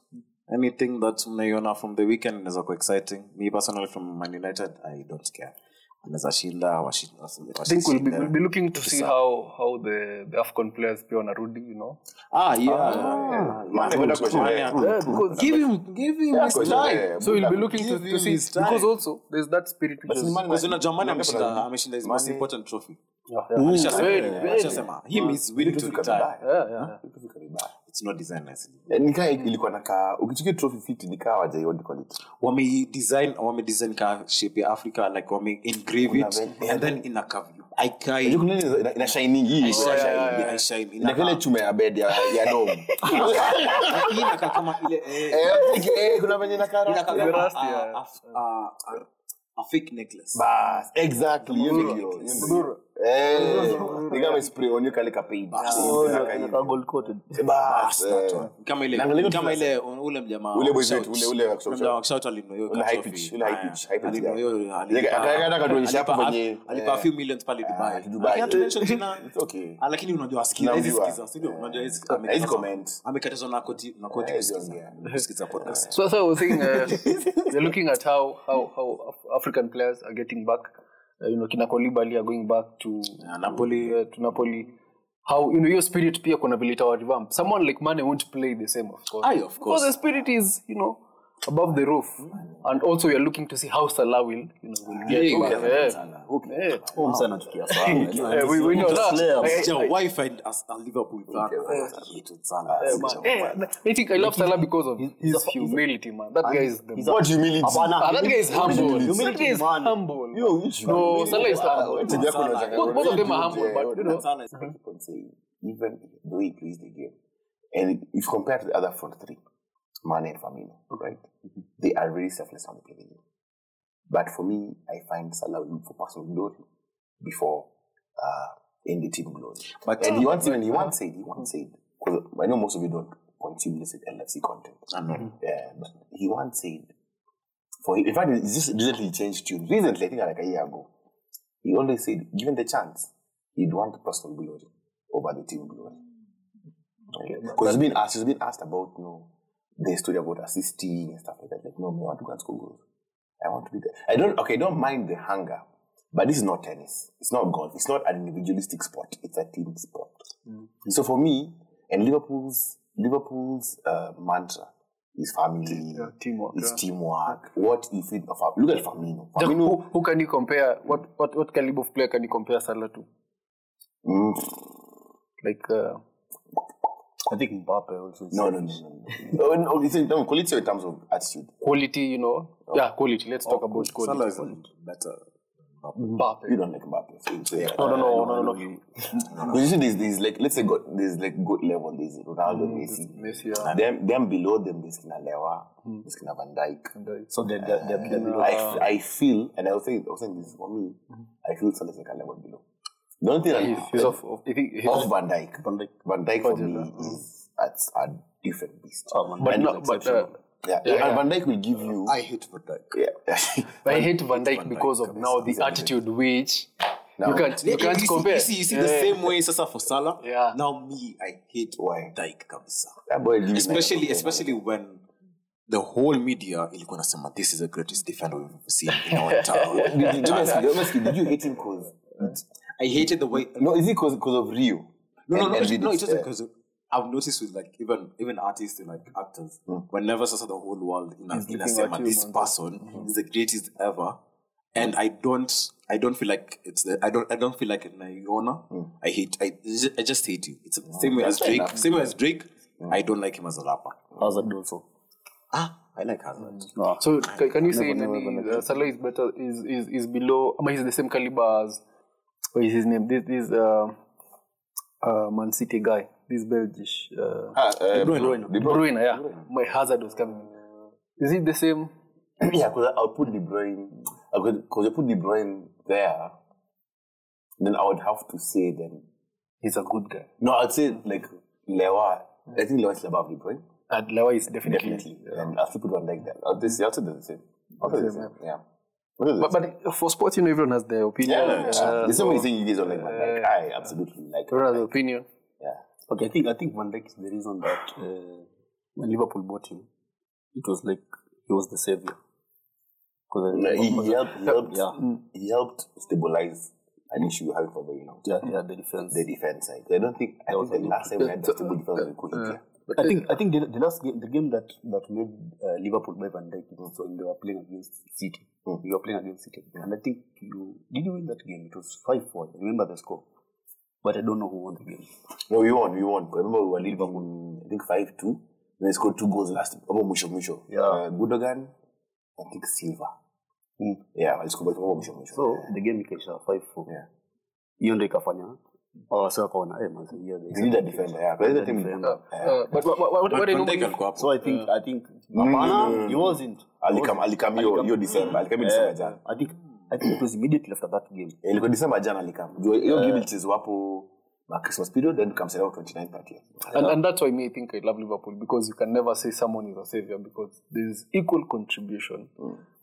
anything that mnaiona from the weekend inaweza kuwa exciting. Me personally from man united i don't care anaweza shinda washi- wasi- I think we'll be, we'll be looking to see how how the, the AFCON players pia wanarudi, you know. ah yeah, yeah, Man, yeah. kwenda kwa sherehe. Yeah, because- give him give him Yeah, his time. Sherehe. So we'll be looking to, to see time. because also there's that spirit which is, Because unajua Mane Man- ameshinda ameshinda his most important trophy Mm. Very, very. him is willing to retire. yeah, yeah, yeah. Vitu vibaya. it's not designed nicely. Eh, nikaa ilikuwa nakaa ukichukia trophy fit nikaa wajai what do you call it wame design wame design ka shape ya africa like wame engrave Kuna it ven- and then ina cover aikai Unajua kuna ile ina- ina shining hii. Ina shine. I shine. Ina kile ina chuma ya bed ya ya dome [laughs] hii inakaa kama ile eh, eh eh, kuna venye inakaa inakaa rasta. kama Rusty, a- yeah. a- a- a- a fake necklace. Bas, exactly hiyo ndio [laughs] Eh, kama ile ule mjamaaalipa few millions pale dubailakini [laughs] unajua amekatazwa na koti so, so I was saying, uh, [laughs] they're looking at how, how, how African players are getting back Uh, you know, kina Kolibali are going back to Yeah, Napoli. uh, to Napoli. How you know your spirit pia kuna vile itawarevamp. Someone like Mane won't play the same, of course. Aye, of course. Because the spirit is, you know, above the roof, and also we are looking to see how Salah will, you know, will get Yeah, yeah, Yeah. Yeah. Sana. [laughs] We, we know that. Slayer. I- I- Sija wife and as a Liverpool fan I hate Salah. Sija wife. I think I love Salah because of his humility, man. That guy is the What humility? Ah, that guy is humble. humility, That guy is humble. Yo, No? Salah is humble. Both- of them are humble, but, you know. Even though he plays the game, and if compared to the other front three, Mane and Firmino, right? They are really selfless on the game. But for me, I find Salah will look for personal glory before uh, in the team glory. But- and he once even he once said, he once said, because I know most of you don't consume this LFC content. I know. Yeah, but he once said, for in fact, it's just recently changed tune. Recently, I think like a year ago, he always said, given the chance, he'd want personal glory over the team glory. Because he's been asked, he's been asked about you know the story about assisting and stuff like that. Like, no, me, I want to go and score goals. I want to be there. I don't okay, I don't mind the hunger, but this is not tennis. It's not golf. It's not an individualistic sport. It's a team sport. So for me, and Liverpool's Liverpool's uh, mantra is family, Yeah, teamwork, is yeah. teamwork. What if it? Look at Firmino. Firmino. who, who can you compare? What, what what caliber of player can you compare Salah to? Mm, Like uh, I think Mbappe also. is no, no, no, no. no. no, oh, no it's in, no, quality in terms of attitude. quality, you know. Oh. Yeah, quality. Let's talk oh, about quality. Salah is better. Mbappe. You don't like Mbappe. So, so yeah. No, no, no, no, no, no. Because you see, there's, there's like, let's say, God, there's like good level. There's Ronaldo, mm, Messi. Messi, yeah. Them, them below them, there's Kina Lewa, mm. there's Kina Van Dijk. So they're, they're, they're, they're below. I, f- I feel, and I was saying, I was saying this for me, mm. I feel Salah is like a level below. The only thing He's, I, he's off, off. I think he's off Van Dijk. Van Dijk. Van Dijk for me is at a different beast. Oh, man, but that is no, but uh, exceptional. yeah, yeah, and Van Dijk will give you. I hate Van Dijk. yeah. [laughs] I hate Van Dijk Van because Dijk, of now the attitude which Now- you can't you Yeah, can't you compare. See, you see, you see the same way Sasa for Salah. Yeah. Now me, I hate Why? Dijk kabisa. that Especially, especially when the whole media ilikuwa nasema this is the greatest defender we've ever seen in our [laughs] town. Did, did, honestly, [laughs] honestly, did you hate him because? I hated the way. No, is it because of Rio? No, no, And- no, and it, no, it Vidic? wasn't because I've noticed with like even even artists and like actors, hmm. whenever Sasa the whole world in a, in a looking same at you, this person hmm. is the greatest ever, and I don't I don't feel like it's the, I don't I don't feel like Naiona. Hmm. I hate I I just hate you. It's the same way as Drake. enough. Same way as Drake. I don't like him as a rapper. Hazard also. Ah, I like Hazard. No. So can, can you say never, Nani, never uh, Salah is better is is is below? I mean, he's the same caliber as what is his name? This this uh, uh, Man City guy. This Belgish uh, Ah, uh, De Bruyne. De Bruyne. Yeah, my Hazard was coming. Is it the same? [clears throat] yeah, because I'll put De Bruyne. Because I put De Bruyne there, then I would have to say then. He's a good guy. No, I'd say like Lewa. I think Lewa is above De Bruyne. And Lewa is definitely. Definitely. And I'll still put one like that. I'll just, I'll say the same. I'll say the same. Yeah. I'll say the But, but for sports, you know, everyone has their opinion. yeah, Uh, the same way you saying you guys don't like Van Dijk. I absolutely like everyone has Van their opinion. Yeah. Okay, I think I think Van Dijk is the reason that uh, when Liverpool bought him, it was like he was the savior. Because No, he, he helped, he helped, yeah, he helped stabilize an issue we having for very long. yeah, yeah, the defense. The defense side. I don't think, I think the last time we had the stable defense was Kuhitia. I think I think the, the last game, the game that that made uh, Liverpool by Van Dijk so when they were playing against City. You were playing against City, and I think you did you win that game? It was five four. I remember the score, but I don't know who won the game. No, we won, we won. I remember we were leading, I think 5 2. They scored two goals last Obo Musho Musho. Yeah. Uh, Gundogan, I think Silva. Mm. Yeah, I scored Obo Musho Musho. So the game ikaisha five four. Yeah. Hiyo ndio ikafanya wase wakaona eh, manze, hiyo He need a defender, yeah. Because the team, Defender. Uh, but what, what, what, what I Van know Dijk alikuwa hapo. So I think I think no, no, hapana, no, no. he wasn't. Alikam, Alikam, yo, yo December. Alikam in December, Jan. I think I think it was immediately after that game. Eh, ilikuwa December jana alikam. Juu hiyo game ilichezwa hapo ma Christmas period then comes around 29 30. And, and that's why me I think I love Liverpool because you can never say someone is a savior because there's equal contribution.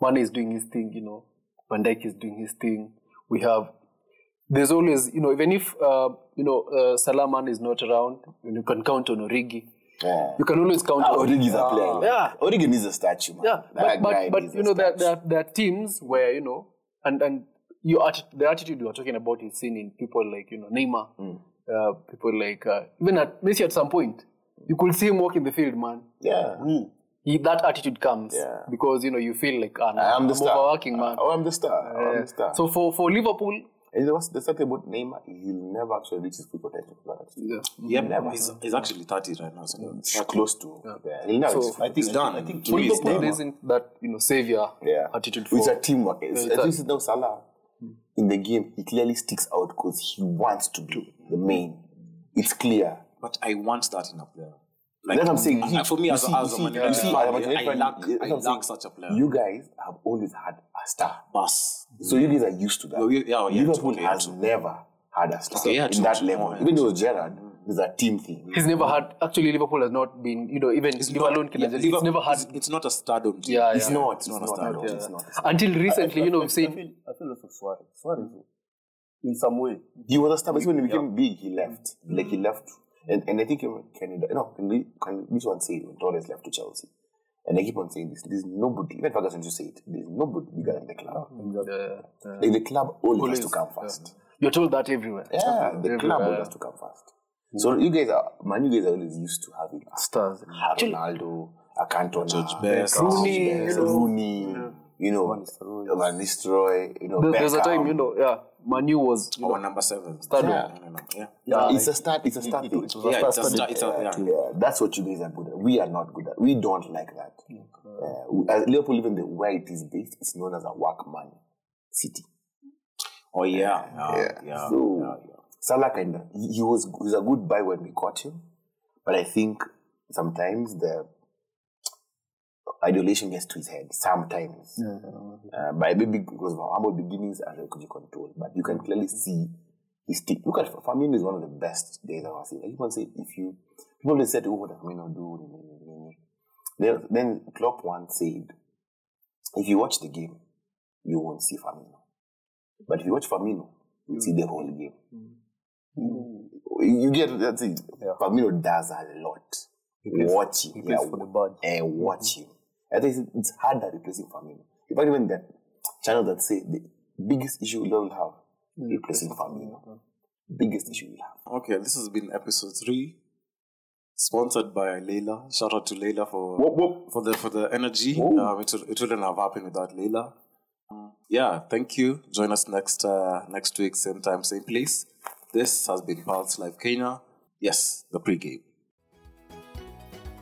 Mane is doing his thing, you know. Van Dijk is doing his thing. We have there's always you know even if uh, you know uh, Salaman is not around, you can count on Origi. Yeah. You can always count on Origi is a player. Yeah. Origi needs a statue, man. Yeah, That but but, but you know there, there, are- there are teams where you know and and you atti- the attitude you are talking about is seen in people like you know Neymar, Hmm. uh, people like uh, even at Messi at some point you could see him walk in the field, man. Yeah. He, that attitude comes Yeah. because you know you feel like ah, I am the I'm star. overworking, man. Oh, I'm the star. Oh, I'm the star. So for for Liverpool, and you know the something about Neymar? He'll never actually reach his full potential. yeah. Yep, Never. he's, he's actually 30 right now. So mm. It's close to. Yeah. He'll never reach his I think he's done. I think To for me, it's Neymar. isn't that you know savior yeah. attitude for It's a teamwork. It's, it's as a- you see now, Salah hmm. in the game, he clearly sticks out because he wants to be the main. It's clear. But I want that in a player. Like, That's what I'm saying. uh, for me, as, see- a, as you a Man you United see, fan, as a Man I, United I fan, lack, that's I what I'm lack saying. such a player. You guys have always had a star. Bus. So you guys are used to that. Well, we- yeah, yeah, Liverpool true, has true. never had a star Okay, yeah, in true, that true. level. Oh, yeah, Even though it was Gerrard, it's a team thing. He's never had actually Liverpool has not been you know even It's Liverpool alone not, can yeah, it's Liverpool- never had It's, it's not a stardom team. Yeah, It's not. It's It's not not. a star. no, Yeah. It's not. until recently you know we've I seen feel, I feel also Suarez. Suarez, in some way. He was a star, but when he became big, he left. Like he left, and, and I think um, can you know can, we, this one say when Torres left to Chelsea, and I keep on saying this. There's nobody. Even Ferguson used to say it. There's nobody bigger than the club. uh, Like the club always, has to come first. you're told that everywhere. Yeah, the club always has to come first. So you guys are man. You guys are always used to having Stars. Ronaldo, a Cantona, George Best, Rooney, Rooney, you know, Rooney, you know, Van Nistelrooy, you know, There- There's a time, you know, yeah, Manu was you know, Our number seven. Stardom. Yeah. No, no, no. yeah. Yeah, it's a start. It's a start thing. Yeah, it's a star- it's a- yeah. Yeah, that's what you guys are good at. We are not good at. We don't like that. Uh, we- as Liverpool, even the where it is based, it's known as a workman city. Oh, yeah. Yeah. yeah, So yeah, yeah. Salah kind of he, he was he was a good buy when we got him, but I think sometimes the idolation gets to his head. Sometimes, uh, by maybe because of our humble beginnings and could control, but you can clearly see his stick. Look at Firmino is one of the best days I've seen. On saying if you people they said, "Oh, what does Firmino do?" Then, then Klopp once said, "If you watch the game, you won't see Firmino, but if you watch Firmino, you see the whole game." You get that's it. Firmino does a lot. watch him, yeah, for the badge. and watch him. I think it's, it's harder replacing Firmino. In fact, even that channel that say the biggest issue we'll have replacing Firmino. Biggest issue we'll have. Okay, this has been episode three, sponsored by Leila. Shout out to Leila for Whoop, whoop. for the for the energy. Um, it, would- it wouldn't have happened without Leila. Um, yeah, thank you. Join us next uh, next week, same time, same place. This has been Pulse Live Kenya. Yes, the pregame.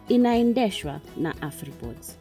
inaendeshwa na afripods